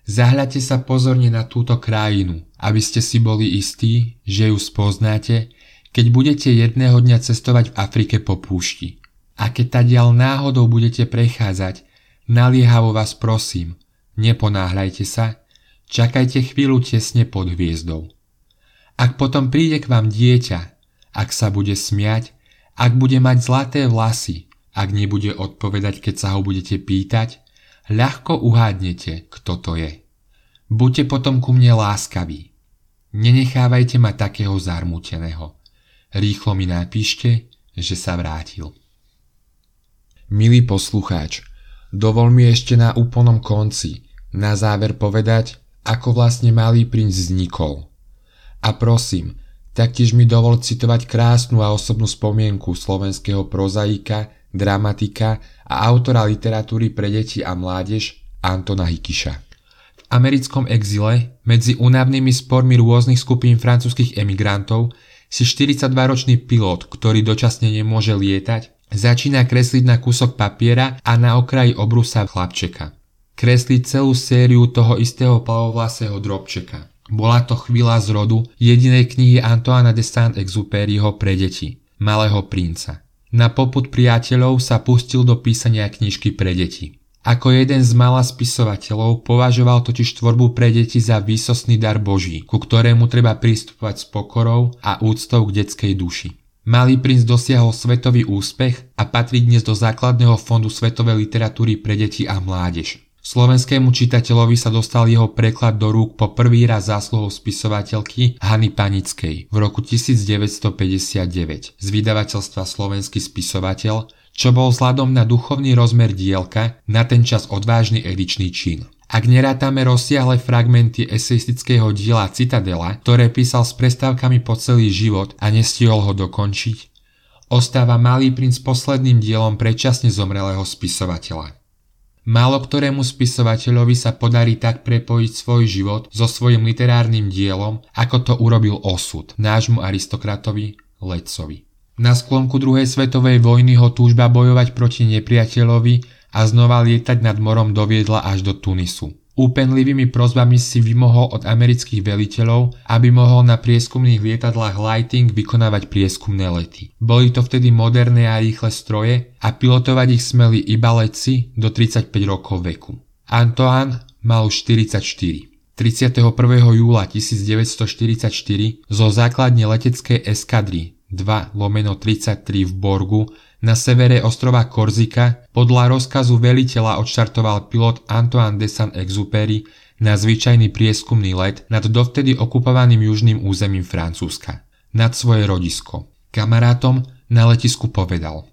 Zahľate sa pozorne na túto krajinu, aby ste si boli istí, že ju spoznáte, keď budete jedného dňa cestovať v Afrike po púšti. A keď tadiaľ náhodou budete prechádzať, naliehavo vás prosím, neponáhľajte sa, čakajte chvíľu tesne pod hviezdou. Ak potom príde k vám dieťa, ak sa bude smiať, ak bude mať zlaté vlasy, ak nebude odpovedať, keď sa ho budete pýtať, ľahko uhádnete, kto to je. Buďte potom ku mne láskaví. Nenechávajte ma takého zarmúteného. Rýchlo mi napíšte, že sa vrátil. Milý poslucháč, dovol mi ešte na úplnom konci, na záver povedať, ako vlastne malý princ vznikol. A prosím, taktiež mi dovol citovať krásnu a osobnú spomienku slovenského prozaika, dramatika a autora literatúry pre deti a mládež Antona Hikiša. V americkom exile, medzi únavnými spormi rôznych skupín francúzskych emigrantov, si 42-ročný pilot, ktorý dočasne nemôže lietať, začína kresliť na kúsok papiera a na okraji obrusa chlapčeka. Kreslí celú sériu toho istého plavovlasého drobčeka. Bola to chvíľa z rodu jedinej knihy Antoana de Saint-Exupéryho pre deti, Malého princa. Na poput priateľov sa pustil do písania knižky pre deti. Ako jeden z mala spisovateľov považoval totiž tvorbu pre deti za výsostný dar Boží, ku ktorému treba pristupovať s pokorou a úctou k detskej duši. Malý princ dosiahol svetový úspech a patrí dnes do základného fondu svetovej literatúry pre deti a mládež. Slovenskému čitateľovi sa dostal jeho preklad do rúk po prvý raz zásluhou spisovateľky Hany Panickej v roku 1959 z vydavateľstva Slovenský spisovateľ, čo bol vzhľadom na duchovný rozmer dielka na ten čas odvážny edičný čin. Ak nerátame rozsiahle fragmenty eseistického diela Citadela, ktoré písal s prestávkami po celý život a nestihol ho dokončiť, ostáva Malý princ posledným dielom predčasne zomrelého spisovateľa. Málo ktorému spisovateľovi sa podarí tak prepojiť svoj život so svojim literárnym dielom, ako to urobil osud nášmu aristokratovi Lecovi. Na sklonku druhej svetovej vojny ho túžba bojovať proti nepriateľovi a znova lietať nad morom doviedla až do Tunisu. Úpenlivými prozbami si vymohol od amerických veliteľov, aby mohol na prieskumných lietadlách Lighting vykonávať prieskumné lety. Boli to vtedy moderné a rýchle stroje a pilotovať ich smeli iba letci do 35 rokov veku. Antoine mal 44. 31. júla 1944 zo základne leteckej eskadry 2 lomeno 33 v Borgu na severe ostrova Korzika podľa rozkazu veliteľa odštartoval pilot Antoine de Saint-Exupéry na zvyčajný prieskumný let nad dovtedy okupovaným južným územím Francúzska, nad svoje rodisko. Kamarátom na letisku povedal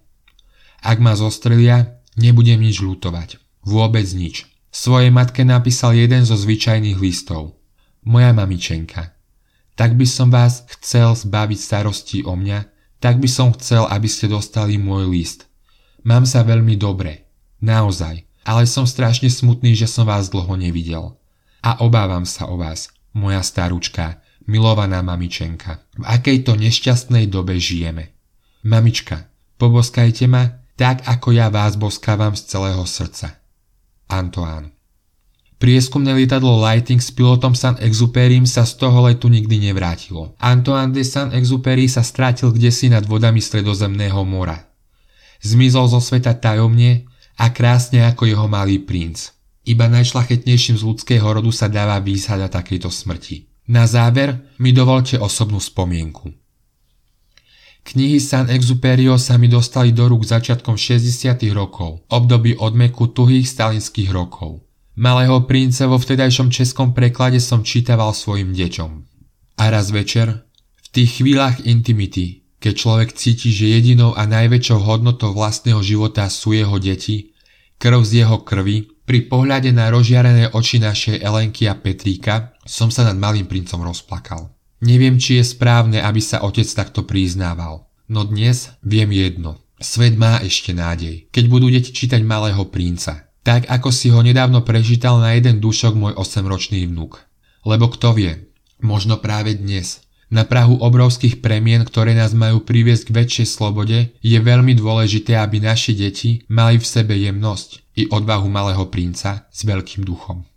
Ak ma zostrelia, nebudem nič ľutovať. Vôbec nič. Svojej matke napísal jeden zo zvyčajných listov. Moja mamičenka. Tak by som vás chcel zbaviť starostí o mňa, tak by som chcel, aby ste dostali môj list. Mám sa veľmi dobre. Naozaj. Ale som strašne smutný, že som vás dlho nevidel. A obávam sa o vás, moja starúčka, milovaná mamičenka. V akej to nešťastnej dobe žijeme. Mamička, poboskajte ma, tak ako ja vás boskávam z celého srdca. Antoine. Prieskumné lietadlo Lighting s pilotom San Exuperím sa z toho letu nikdy nevrátilo. Antoine de San Exupéry sa strátil kdesi nad vodami stredozemného mora. Zmizol zo sveta tajomne a krásne ako jeho malý princ. Iba najšlachetnejším z ľudského rodu sa dáva výsada takejto smrti. Na záver mi dovolte osobnú spomienku. Knihy San Exuperio sa mi dostali do rúk začiatkom 60. rokov, období odmeku tuhých stalinských rokov. Malého prince vo vtedajšom českom preklade som čítaval svojim deťom. A raz večer, v tých chvíľach intimity, keď človek cíti, že jedinou a najväčšou hodnotou vlastného života sú jeho deti, krv z jeho krvi, pri pohľade na rozžiarené oči našej Elenky a Petríka som sa nad malým princom rozplakal. Neviem, či je správne, aby sa otec takto priznával. No dnes viem jedno. Svet má ešte nádej, keď budú deti čítať Malého princa. Tak ako si ho nedávno prečítal na jeden dušok môj 8-ročný vnúk. Lebo kto vie, možno práve dnes, na Prahu obrovských premien, ktoré nás majú priviesť k väčšej slobode, je veľmi dôležité, aby naši deti mali v sebe jemnosť i odvahu malého princa s veľkým duchom.